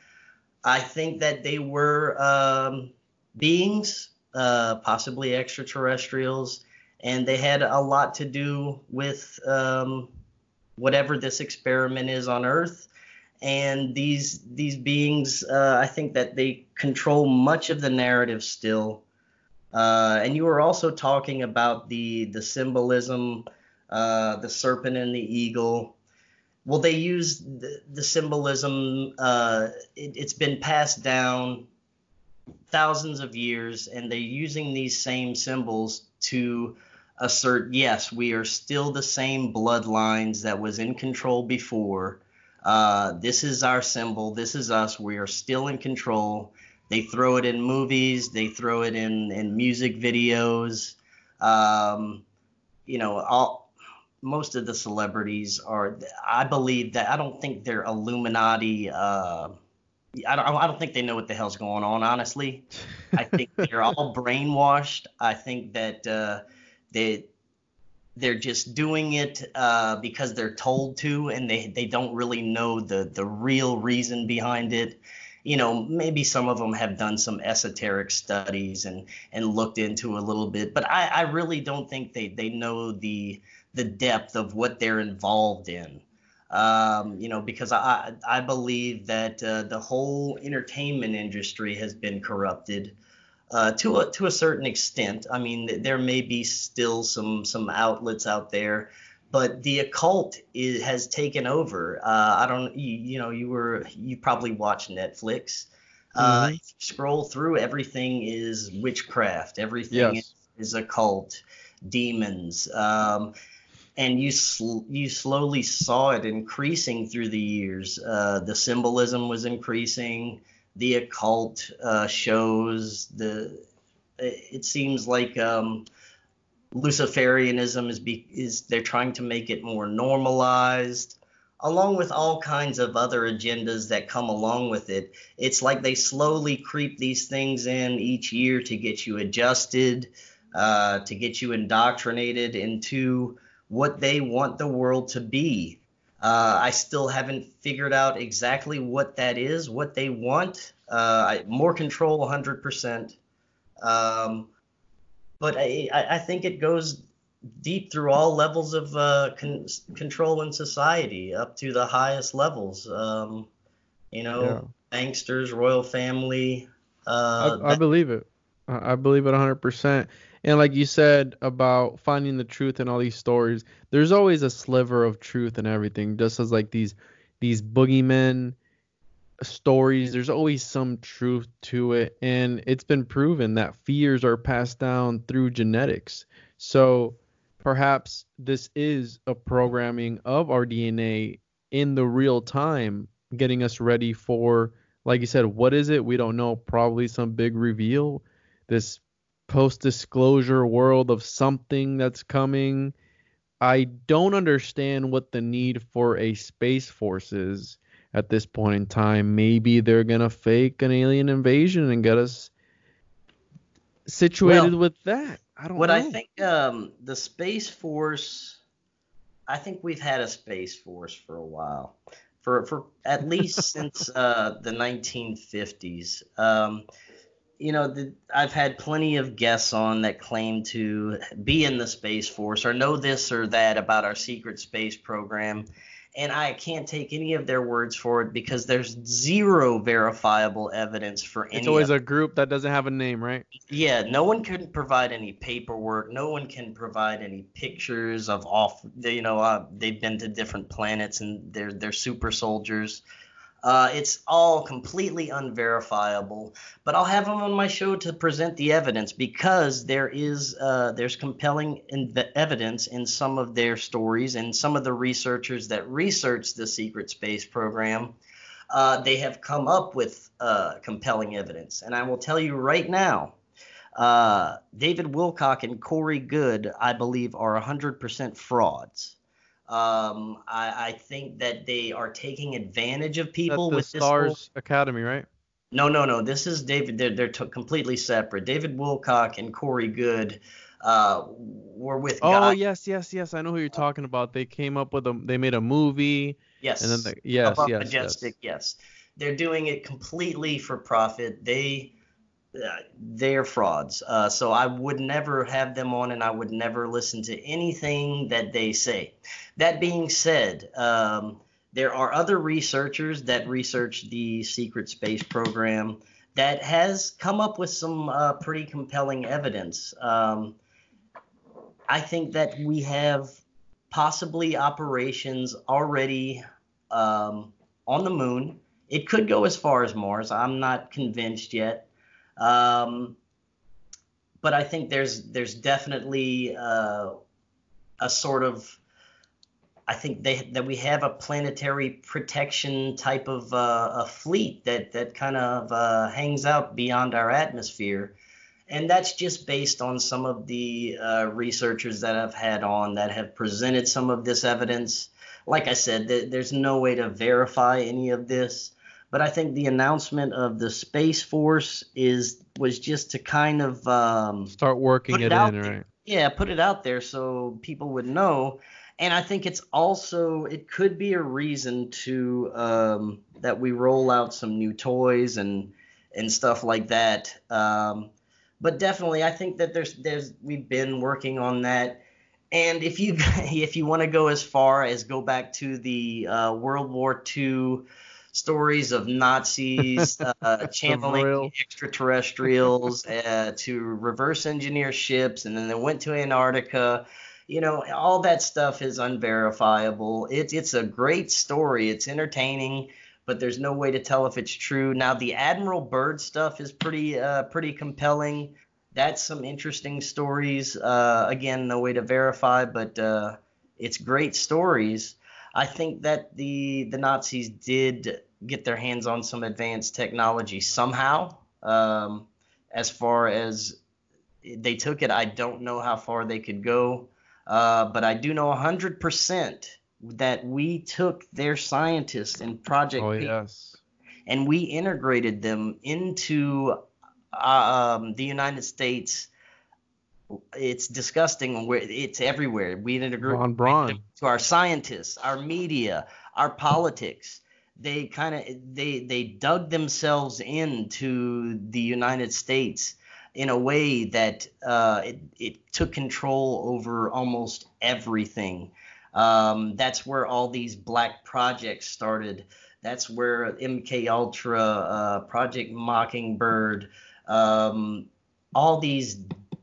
I think that they were um, beings, uh, possibly extraterrestrials, and they had a lot to do with um, whatever this experiment is on Earth. And these these beings, uh, I think that they control much of the narrative still. Uh, and you were also talking about the the symbolism, uh, the serpent and the eagle. Well, they use the, the symbolism. Uh, it, it's been passed down thousands of years, and they're using these same symbols to assert, yes, we are still the same bloodlines that was in control before. Uh, this is our symbol. This is us. We are still in control. They throw it in movies. They throw it in in music videos. Um, you know, all most of the celebrities are. I believe that. I don't think they're Illuminati. Uh, I don't. I don't think they know what the hell's going on. Honestly, I think they're all (laughs) brainwashed. I think that uh, they they're just doing it uh, because they're told to, and they they don't really know the the real reason behind it. You know, maybe some of them have done some esoteric studies and and looked into a little bit, but I, I really don't think they they know the the depth of what they're involved in. Um, you know, because I I believe that uh, the whole entertainment industry has been corrupted uh, to a to a certain extent. I mean, there may be still some some outlets out there, but the occult is, has taken over. Uh, I don't, you, you know, you were you probably watched Netflix. Uh, Mhm. if scroll through, everything is witchcraft. Everything Yes. is, is occult, demons. Um, and you sl- you slowly saw it increasing through the years. Uh, the symbolism was increasing, the occult uh, shows. The it seems like um, Luciferianism is be- is they're trying to make it more normalized. along with all kinds of other agendas that come along with it. It's like they slowly creep these things in each year to get you adjusted, uh, to get you indoctrinated into what they want the world to be. Uh, I still haven't figured out exactly what that is, what they want. Uh, more control, 100%. Um, but I, I think it goes deep through all levels of uh, con- control in society, up to the highest levels. Um, you know, yeah. banksters, royal family. Uh, I, I believe it. I believe it 100%. And like you said about finding the truth in all these stories, there's always a sliver of truth in everything. Just as like these these boogeymen stories, there's always some truth to it. And it's been proven that fears are passed down through genetics. So perhaps this is a programming of our DNA in the real time, getting us ready for, like you said, what is it? We don't know. Probably some big reveal. This post disclosure world of something that's coming. I don't understand what the need for a space force is at this point in time. Maybe they're gonna fake an alien invasion and get us situated well, with that. I don't know. what know. I think um, the space force. I think we've had a space force for a while, for for at least since (laughs) uh, the 1950s. Um, you know, the, I've had plenty of guests on that claim to be in the Space Force or know this or that about our secret space program. And I can't take any of their words for it because there's zero verifiable evidence for any. It's always a group that doesn't have a name, right? Yeah, no one can provide any paperwork. No one can provide any pictures of off. You know, uh, they've been to different planets and they're they're super soldiers. Uh, it's all completely unverifiable, but I'll have them on my show to present the evidence because there is uh, there's compelling evidence in some of their stories and some of the researchers that research the secret space program. Uh, they have come up with uh, compelling evidence, and I will tell you right now. Uh, David Wilcock and Corey Goode, I believe, are 100% frauds. Um, I, I, think that they are taking advantage of people with Stars this whole... Academy, right? No, no, no. This is David. They're they're t- completely separate. David Wilcock and Corey Goode uh, were with. Oh God. yes, yes, yes. I know who you're talking about. They came up with a. They made a movie. Yes. And then they, yes, yes, Majestic. Yes. yes. They're doing it completely for profit. They they're frauds. Uh, so I would never have them on, and I would never listen to anything that they say. That being said, um, there are other researchers that research the secret space program that has come up with some uh, pretty compelling evidence. Um, I think that we have possibly operations already um, on the moon. It could go as far as Mars. I'm not convinced yet. Um, but I think there's there's definitely uh, a sort of I think they that we have a planetary protection type of uh, a fleet that that kind of uh, hangs out beyond our atmosphere, and that's just based on some of the uh, researchers that I've had on that have presented some of this evidence. Like I said, th- there's no way to verify any of this, but I think the announcement of the Space Force is was just to kind of um, start working it, it in, right? Yeah, put it out there so people would know. And I think it's also it could be a reason to um, that we roll out some new toys and and stuff like that. Um, but definitely, I think that there's there's we've been working on that. And if you (laughs) if you want to go as far as go back to the uh, World War II stories of Nazis (laughs) uh, channeling extraterrestrials uh, to reverse engineer ships, and then they went to Antarctica. You know, all that stuff is unverifiable. It's it's a great story. It's entertaining, but there's no way to tell if it's true. Now, the Admiral Byrd stuff is pretty uh, pretty compelling. That's some interesting stories. Uh, again, no way to verify, but uh, it's great stories. I think that the the Nazis did get their hands on some advanced technology somehow. Um, as far as they took it, I don't know how far they could go, uh, but I do know 100% that we took their scientists and project Oh yes. and we integrated them into uh, um, the United States. It's disgusting. Where it's everywhere. We integrate Von Braun. to our scientists, our media, our politics. They kind of they they dug themselves into the United States in a way that uh, it, it took control over almost everything. Um, that's where all these black projects started. That's where MK Ultra, uh, Project Mockingbird, um, all these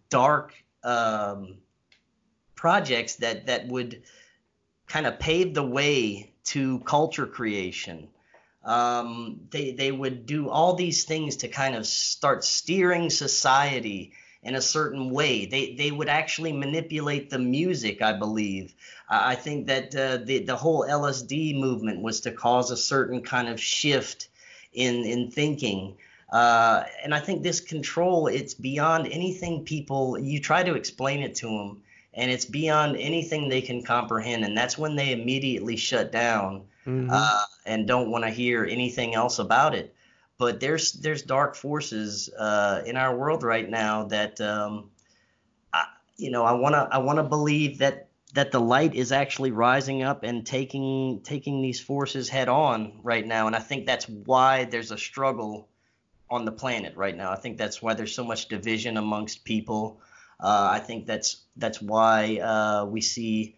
dark um, projects that that would kind of pave the way to culture creation. Um, they they would do all these things to kind of start steering society in a certain way. They they would actually manipulate the music, I believe. I think that uh, the the whole LSD movement was to cause a certain kind of shift in in thinking. Uh, and I think this control, it's beyond anything people, you try to explain it to them, and it's beyond anything they can comprehend. And that's when they immediately shut down Mhm. uh, and don't want to hear anything else about it. But there's there's dark forces uh, in our world right now that um, I, you know I want to I want to believe that that the light is actually rising up and taking taking these forces head on right now. And I think that's why there's a struggle on the planet right now. I think that's why there's so much division amongst people. Uh, I think that's that's why uh, we see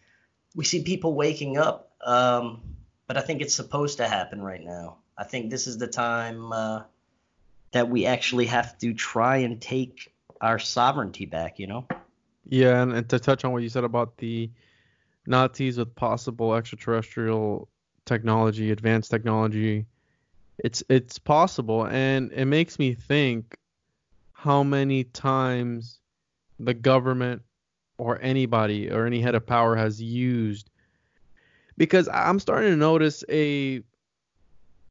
we see people waking up. Um, but I think it's supposed to happen right now. I think this is the time uh, that we actually have to try and take our sovereignty back. You know? Yeah, and, and to touch on what you said about the Nazis with possible extraterrestrial technology, advanced technology, it's it's possible, and it makes me think how many times the government or anybody or any head of power has used because I'm starting to notice a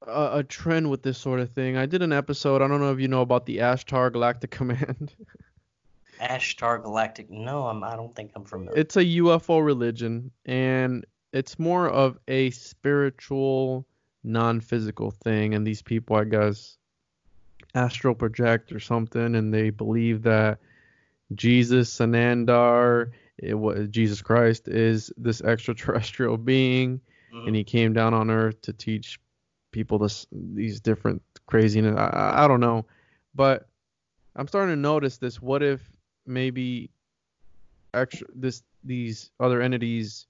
a, a trend with this sort of thing. I did an episode. I don't know if you know about the Ashtar Galactic (laughs) Command. Ashtar Galactic. No, I'm, I don't think I'm familiar. it's a UFO religion, and it's more of a spiritual, non-physical thing. And these people, I guess, astral project or something, and they believe that Jesus, Sananda, it was Jesus Christ, is this extraterrestrial being, Mhm. and he came down on Earth to teach people this these different craziness. I, I I don't know, but I'm starting to notice this. What if maybe extra this these other entities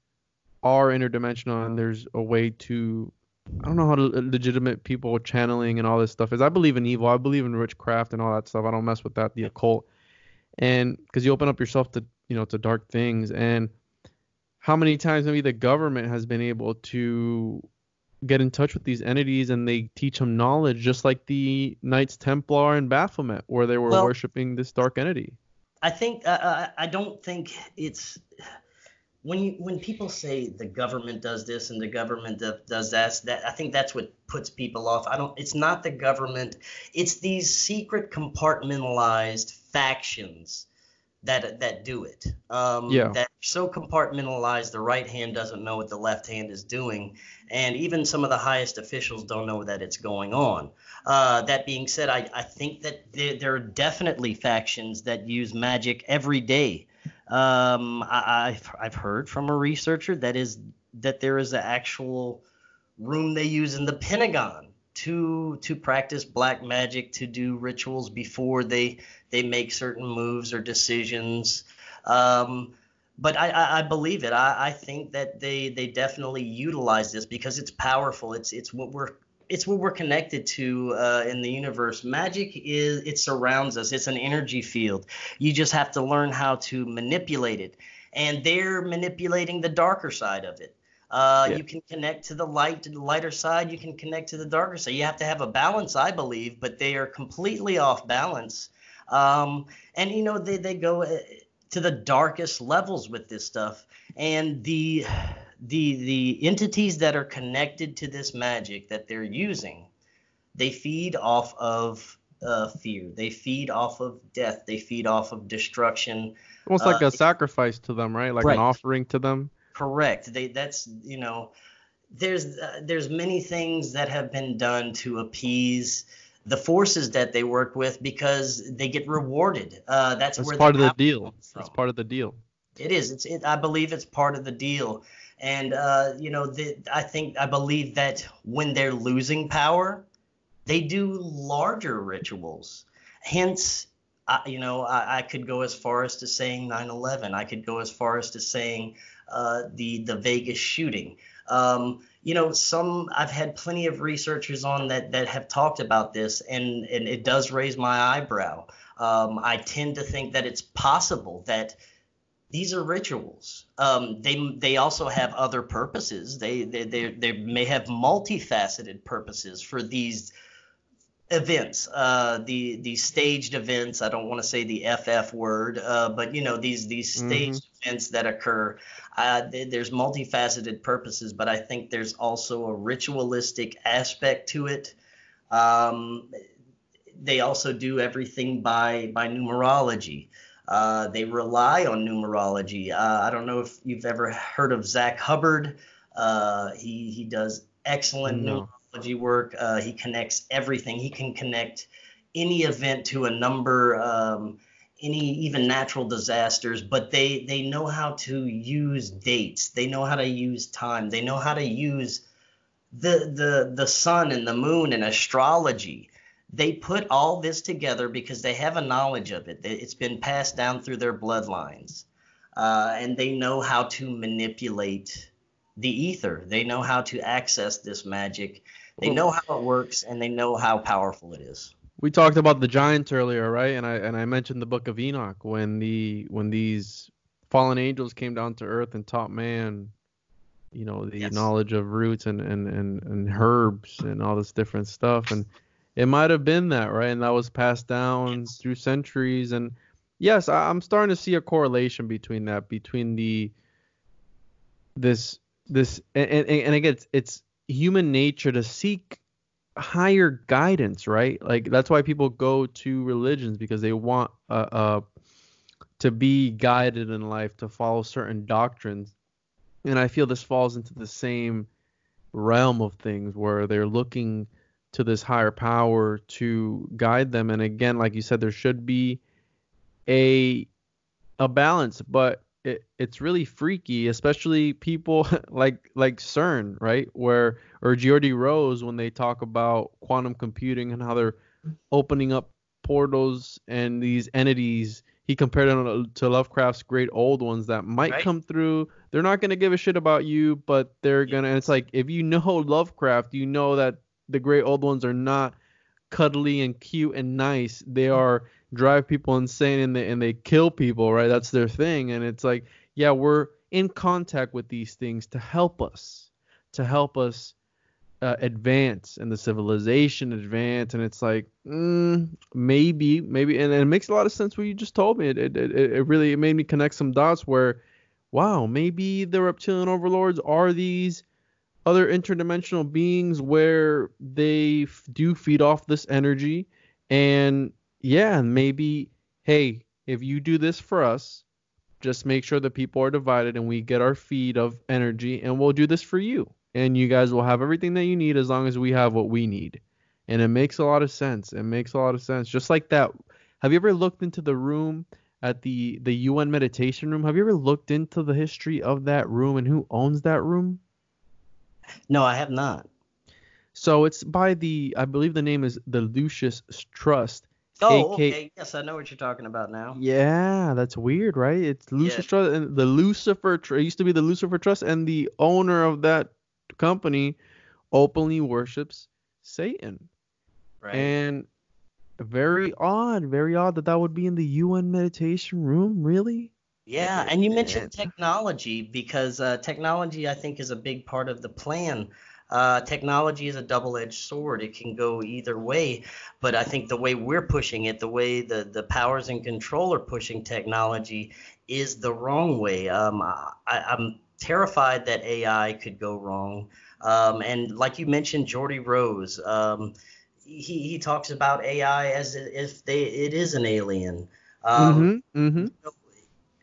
are interdimensional and there's a way to I don't know how legitimate people channeling and all this stuff is. I believe in evil. I believe in witchcraft and all that stuff. I don't mess with that. The occult, and because you open up yourself to you know to dark things and how many times maybe the government has been able to get in touch with these entities and they teach them knowledge just like the Knights Templar in Baphomet where they were Well- worshiping this dark entity. I think uh, I I don't think it's when you when people say the government does this and the government does that, that I think that's what puts people off. I don't. It's not the government. It's these secret compartmentalized factions that that do it. Um, Yeah. That are so compartmentalized, the right hand doesn't know what the left hand is doing, and even some of the highest officials don't know that it's going on. Uh, that being said, I, I think that there, there are definitely factions that use magic every day. Um, I, I've, I've heard from a researcher that is that there is an actual room they use in the Pentagon to to practice black magic, to do rituals before they they make certain moves or decisions. Um, but I, I, I believe it. I, I think that they they definitely utilize this because it's powerful. It's it's what we're it's what we're connected to uh, in the universe. Magic is it surrounds us. It's an energy field. You just have to learn how to manipulate it, and they're manipulating the darker side of it. Uh, Yeah. You can connect to the light, to the lighter side. You can connect to the darker side. You have to have a balance, I believe, but they are completely off balance. Um, and you know they they go uh, to the darkest levels with this stuff, and the the the entities that are connected to this magic that they're using, they feed off of uh, fear. They feed off of death. They feed off of destruction. Almost like Uh, a sacrifice to them, right? Like right. an offering to them. correct. They that's you know, there's uh, there's many things that have been done to appease the forces that they work with because they get rewarded. Uh, that's, That's where part of the deal. That's part of the deal. It is. It's. It, I believe it's part of the deal, and uh, you know, the, I think I believe that when they're losing power, they do larger rituals. Hence, I, you know, I, I could go as far as to saying 9/11. I could go as far as to saying uh, the the Vegas shooting. Um, you know, some I've had plenty of researchers on that that have talked about this, and and it does raise my eyebrow. Um, I tend to think that it's possible that these are rituals. Um, they they also have other purposes. They they they, they may have multifaceted purposes for these events. Uh, the the staged events. I don't want to say the FF word, uh, but you know these these staged events that occur. Uh, th- there's multifaceted purposes, but I think there's also a ritualistic aspect to it. Um, they also do everything by by numerology. Uh, they rely on numerology. Uh, I don't know if you've ever heard of Zach Hubbard. Uh, he he does excellent No. numerology work. Uh, he connects everything. He can connect any event to a number, um, any even natural disasters. But they they know how to use dates. They know how to use time. They know how to use the the the sun and the moon and astrology they put all this together because they have a knowledge of it. It's been passed down through their bloodlines, uh, and they know how to manipulate the ether. They know how to access this magic. They know how it works, and they know how powerful it is. We talked about the giants earlier, right? And I and I mentioned the book of Enoch when the when these fallen angels came down to earth and taught man, you know, the Yes. knowledge of roots and, and, and, and herbs and all this different stuff. And it might have been that, right? And that was passed down through centuries. And yes, I, I'm starting to see a correlation between that, between the this this and, and, and again it's, it's human nature to seek higher guidance, right? Like that's why people go to religions because they want uh, uh to be guided in life, to follow certain doctrines. And I feel this falls into the same realm of things where they're looking to this higher power to guide them. And again, like you said, there should be a a balance, but it, it's really freaky, especially people (laughs) like like CERN, right? Where or Geordie Rose when they talk about quantum computing and how they're opening up portals and these entities. He compared them to Lovecraft's great old ones that might Right. come through. They're not gonna give a shit about you, but they're gonna. And it's like if you know (laughs) Lovecraft, you know that the great old ones are not cuddly and cute and nice. They are drive people insane and they and they kill people, right? That's their thing. And it's like, yeah, we're in contact with these things to help us, to help us uh, advance and the civilization advance. And it's like, mm, maybe, maybe, and, and it makes a lot of sense what you just told me. It it, it, it really it made me connect some dots where, wow, maybe the reptilian overlords are these other interdimensional beings where they f- do feed off this energy. And yeah maybe hey if you do this for us just make sure that people are divided and we get our feed of energy and we'll do this for you. And you guys will have everything that you need as long as we have what we need. And it makes a lot of sense. It makes a lot of sense. Just like that have you ever looked into the room at the the UN meditation room? Have you ever looked into the history of that room and who owns that room No, I have not. So it's by the, I believe the name is the Lucis Trust. Oh, AK okay. Yes, I know what you're talking about now. Yeah, that's weird, right? It's Lucis Yeah. Trust and the Lucifer. It used to be the Lucifer Trust, and the owner of that company openly worships Satan. Right. And very odd, very odd that that would be in the UN meditation room. Really? Yeah, and you mentioned technology because uh, technology, I think, is a big part of the plan. Uh, technology is a double-edged sword. It can go either way, but I think the way we're pushing it, the way the, the powers in control are pushing technology, is the wrong way. Um, I, I'm terrified that AI could go wrong. Um, and like you mentioned, Geordie Rose, um, he, he talks about AI as if they it is an alien. Um, mm-hmm. Mm-hmm.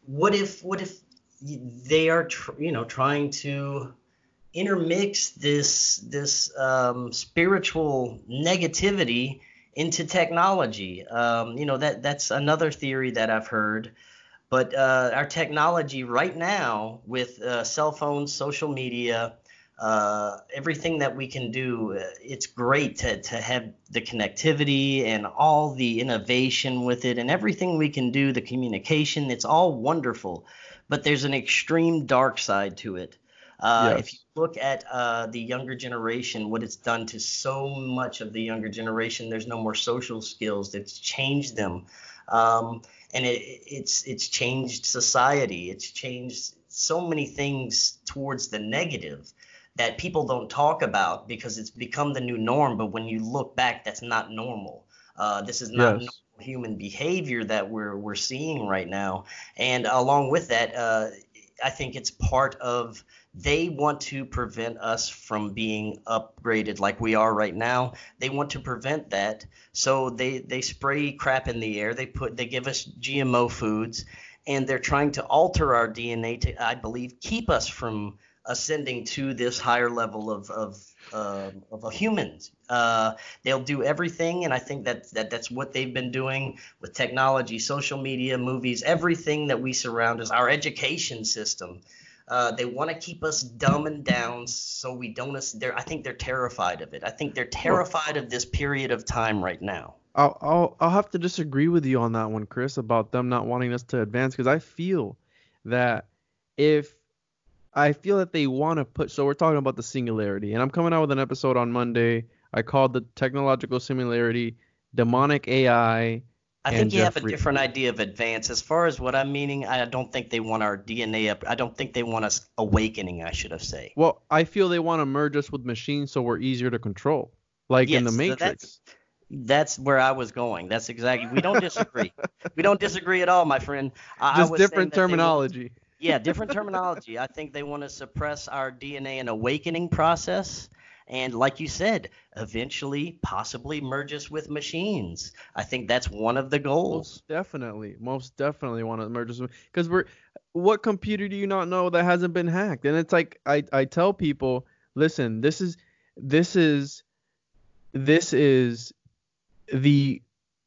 What if what if they are, tr- you know, trying to intermix this this um, spiritual negativity into technology. Um, you know that that's another theory that I've heard. But uh, our technology right now, with uh, cell phones, social media, uh, everything that we can do, uh, it's great to, to have the connectivity and all the innovation with it and everything we can do, the communication, it's all wonderful. But there's an extreme dark side to it. Uh, yes. If you look at uh, the younger generation, what it's done to so much of the younger generation, there's no more social skills. It's changed them, um, and it, it's it's changed society. It's changed so many things towards the negative that people don't talk about because it's become the new norm. But when you look back, that's not normal. Uh, this is not yes. human behavior that we're we're seeing right now. And along with that, uh, I think it's part of they want to prevent us from being upgraded like we are right now. They want to prevent that. So they they spray crap in the air. They put they give us GMO foods and they're trying to alter our DNA to I believe keep us from ascending to this higher level of of uh, of a humans. Uh, they'll do everything, and I think that, that that's what they've been doing with technology, social media, movies, everything that we surround us, our education system. Uh, they want to keep us dumb and down so we don't. They're, I think they're terrified of it. I think they're terrified of this period of time right now. I'll, I'll, I'll have to disagree with you on that one, Chris, about them not wanting us to advance because I feel that if I feel that they want to put. So we're talking about the singularity, and I'm coming out with an episode on Monday. I called the technological singularity demonic AI I think you Jeffrey. have a different idea of advance. As far as what I'm meaning, I don't think they want our DNA up. I don't think they want us awakening. I should have said. Well, I feel they want to merge us with machines so we're easier to control, like yes, in the Matrix. That's, that's where I was going. That's exactly. We don't disagree. (laughs) we don't disagree at all, my friend. I, Just I different terminology. Yeah, different terminology. I think they want to suppress our DNA and awakening process and like you said, eventually possibly merge us with machines. I think that's one of the goals. Most definitely, most definitely want to merge us because we're. What computer do you not know that hasn't been hacked? And it's like I I tell people, listen, this is this is this is the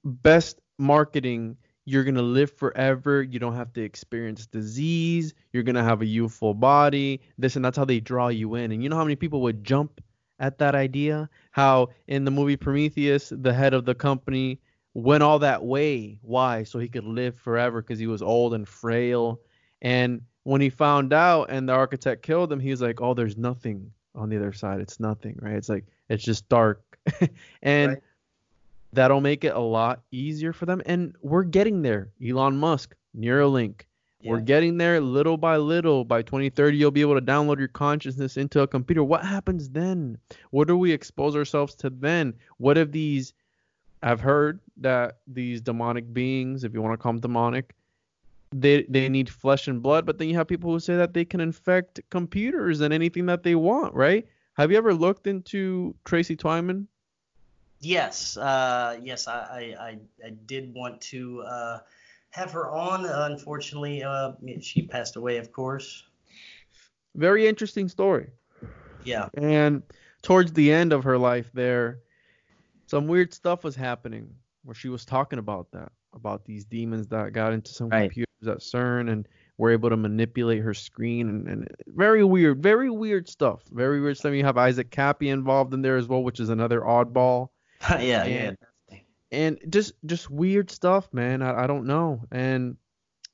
best marketing you're going to live forever. You don't have to experience disease. You're going to have a youthful body. This and that's how they draw you in. And you know how many people would jump at that idea. How in the movie Prometheus, the head of the company went all that way. Why? So he could live forever because he was old and frail. And when he found out and the architect killed him, he was like, "Oh, there's nothing on the other side. It's nothing, right? It's like it's just dark." (laughs) and right. That'll make it a lot easier for them. And we're getting there. Elon Musk, Neuralink, yeah. We're getting there little by little. By 2030, you'll be able to download your consciousness into a computer. What happens then? What do we expose ourselves to then? What if these? I've heard that these demonic beings, if you want to call them demonic, they they need flesh and blood. But then you have people who say that they can infect computers and anything that they want, right? Have you ever looked into Tracy Twyman? Yes, uh, yes, I, I, I did want to. Uh, have her on. Uh, unfortunately, uh, she passed away, of course. Very interesting story. Yeah. And towards the end of her life, there, some weird stuff was happening where she was talking about that, about these demons that got into some right. computers at CERN and were able to manipulate her screen and, and, very weird, very weird stuff. Very weird stuff. You have Isaac Kappy involved in there as well, which is another oddball. (laughs) yeah, and, yeah and just just weird stuff, man. I, I don't know, and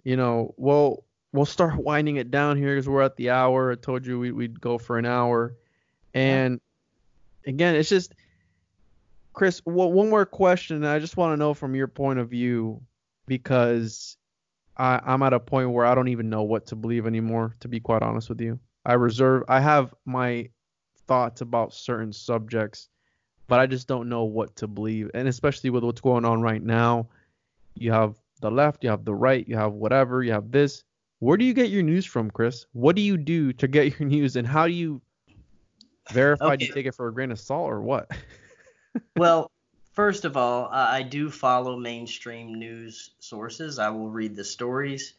you know, well, we'll start (laughs) winding it down here because we're at the hour. I told you we, would go for an hour, and again, it's just Chris. Well, one more question. I just want to know from your point of view because I, I'm at a point where I don't even know what to believe anymore. To be quite honest with you, I reserve. I have my thoughts about certain subjects but I just don't know what to believe. And especially with what's going on right now, you have the left, you have the right, you have whatever, you have this. Where do you get your news from, Chris? What do you do to get (laughs) your news, and how do you verify? Okay. Do you take it for a grain of salt, or what? (laughs) well, first of all, I do follow mainstream news sources. I will read the stories.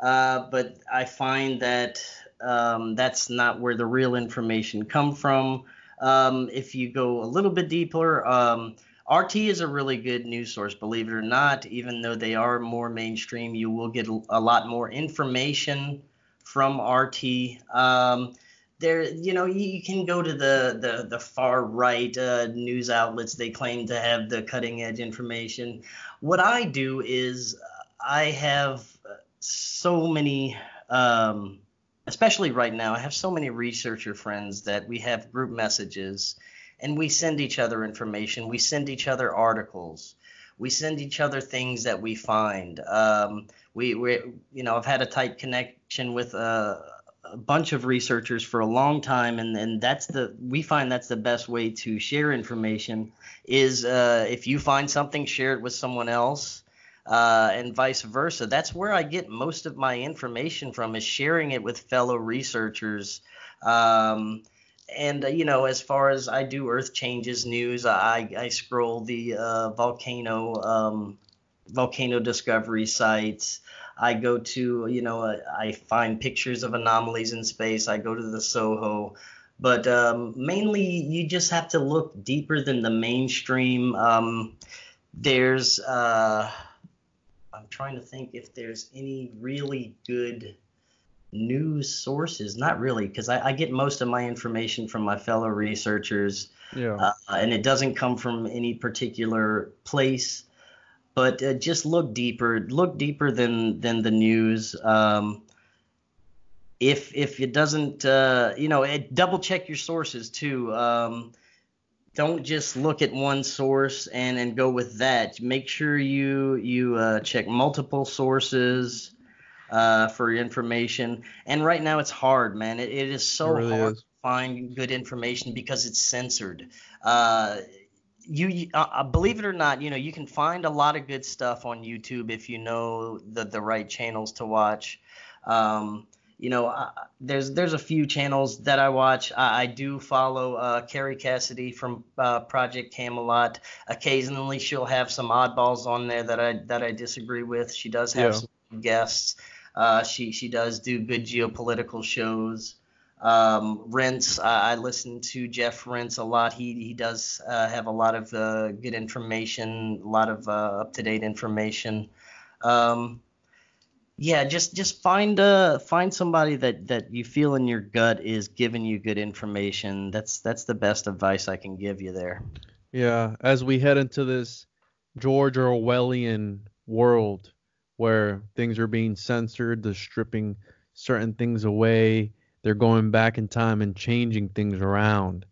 uh, but I find that um, that's not where the real information come from. Um, if you go a little bit deeper, um, RT is a really good news source, believe it or not. Even though they are more mainstream, you will get a lot more information from RT. Um, there, you know, you, can go to the the, the far right uh, news outlets. They claim to have the cutting edge information. What I do is I have so many. Um, especially right now, I have so many researcher friends that we have group messages and we send each other information. We send each other articles. We send each other things that we find. Um, we, we, you know, I've had a tight connection with a, a bunch of researchers for a long time, and, and that's the we find that's the best way to share information is uh, if you find something, share it with someone else uh, and vice versa. That's where I get most of my information from is sharing it with fellow researchers. Um, and uh, you know, as far as I do Earth changes news, I, I scroll the uh, volcano um, volcano discovery sites. I go to you know uh, I find pictures of anomalies in space. I go to the SOHO. But um, mainly, you just have to look deeper than the mainstream. Um, there's uh, I'm trying to think if there's any really good news sources. Not really, because I, I, get most of my information from my fellow researchers. Yeah. Uh, and it doesn't come from any particular place. But uh, just look deeper. Look deeper than than the news. Um, if if it doesn't, uh, you know, it, double check your sources too. Um, don't just look at one source and and go with that. Make sure you you uh, check multiple sources uh, for information. And right now it's hard, man. it, it is so it really hard is. to find good information because it's censored. Uh, you, uh, uh, believe it or not, you know you can find a lot of good stuff on YouTube if you know the the right channels to watch. Um, you know, uh, there's there's a few channels that I watch. I, I do follow uh, Kerry Cassidy from uh, Project Camelot. Occasionally, she'll have some oddballs on there that I that I disagree with. She does have yeah. some guests. Uh, she she does do good geopolitical shows. Um, Rense, I, I listen to Jeff Rense a lot. He he does uh, have a lot of uh, good information, a lot of up to date information. Um, yeah, just just find uh find somebody that that you feel in your gut is giving you good information. That's that's the best advice I can give you there. Yeah, as we head into this George Orwellian world where things are being censored, they're stripping certain things away, they're going back in time and changing things around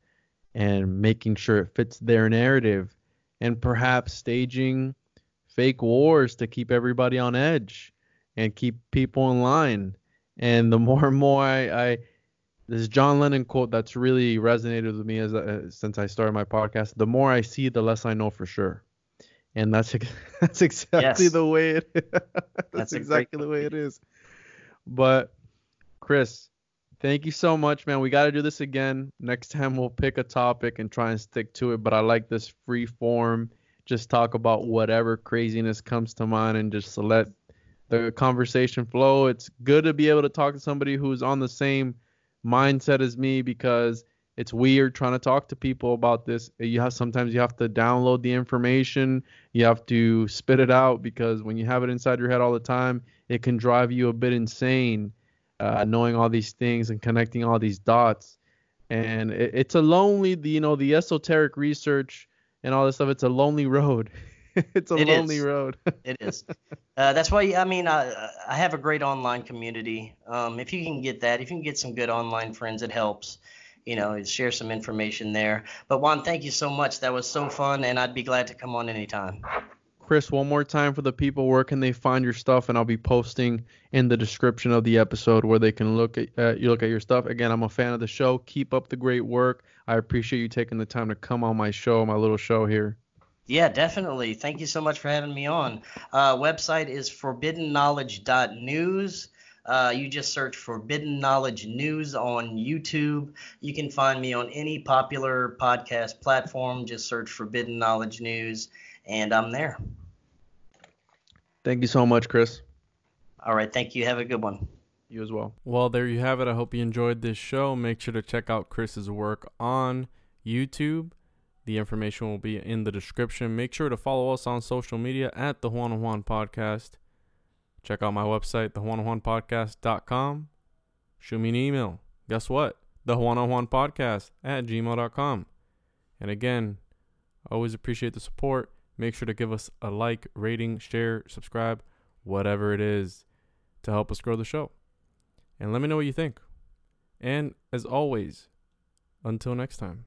and making sure it fits their narrative and perhaps staging fake wars to keep everybody on edge and keep people in line. And the more and more I, I this John Lennon quote that's really resonated with me as uh, since I started my podcast. The more I see, the less I know for sure, and that's (laughs) that's exactly yes. the way it. (laughs) that's, that's exactly the way it is. But Chris, thank you so much, man. We got to do this again. Next time we'll pick a topic and try and stick to it. But I like this free form. Just talk about whatever craziness comes to mind and just let the conversation flow. It's good to be able to talk to somebody who's on the same mindset as me because it's weird trying to talk to people about this. You have sometimes you have to download the information, you have to spit it out because when you have it inside your head all the time, it can drive you a bit insane. Uh, knowing all these things and connecting all these dots, and it, it's a lonely, you know, the esoteric research and all this stuff. It's a lonely (laughs) road. (laughs) it's a it lonely is. road. (laughs) it is. Uh, that's why I mean I I have a great online community. Um, if you can get that, if you can get some good online friends, it helps. You know, share some information there. But Juan, thank you so much. That was so fun, and I'd be glad to come on anytime. Chris, one more time for the people, where can they find your stuff? And I'll be posting in the description of the episode where they can look at uh, you look at your stuff. Again, I'm a fan of the show. Keep up the great work. I appreciate you taking the time to come on my show, my little show here. Yeah, definitely. Thank you so much for having me on. Uh, website is forbiddenknowledge.news. Uh, you just search Forbidden Knowledge News on YouTube. You can find me on any popular podcast platform. Just search Forbidden Knowledge News, and I'm there. Thank you so much, Chris. All right. Thank you. Have a good one. You as well. Well, there you have it. I hope you enjoyed this show. Make sure to check out Chris's work on YouTube. The information will be in the description. Make sure to follow us on social media at the Juan Juan Podcast. Check out my website, thejuanonjuanpodcast.com. Shoot me an email. Guess what? The Juan Juan Podcast at gmail.com. And again, always appreciate the support. Make sure to give us a like, rating, share, subscribe, whatever it is to help us grow the show and let me know what you think. And as always, until next time.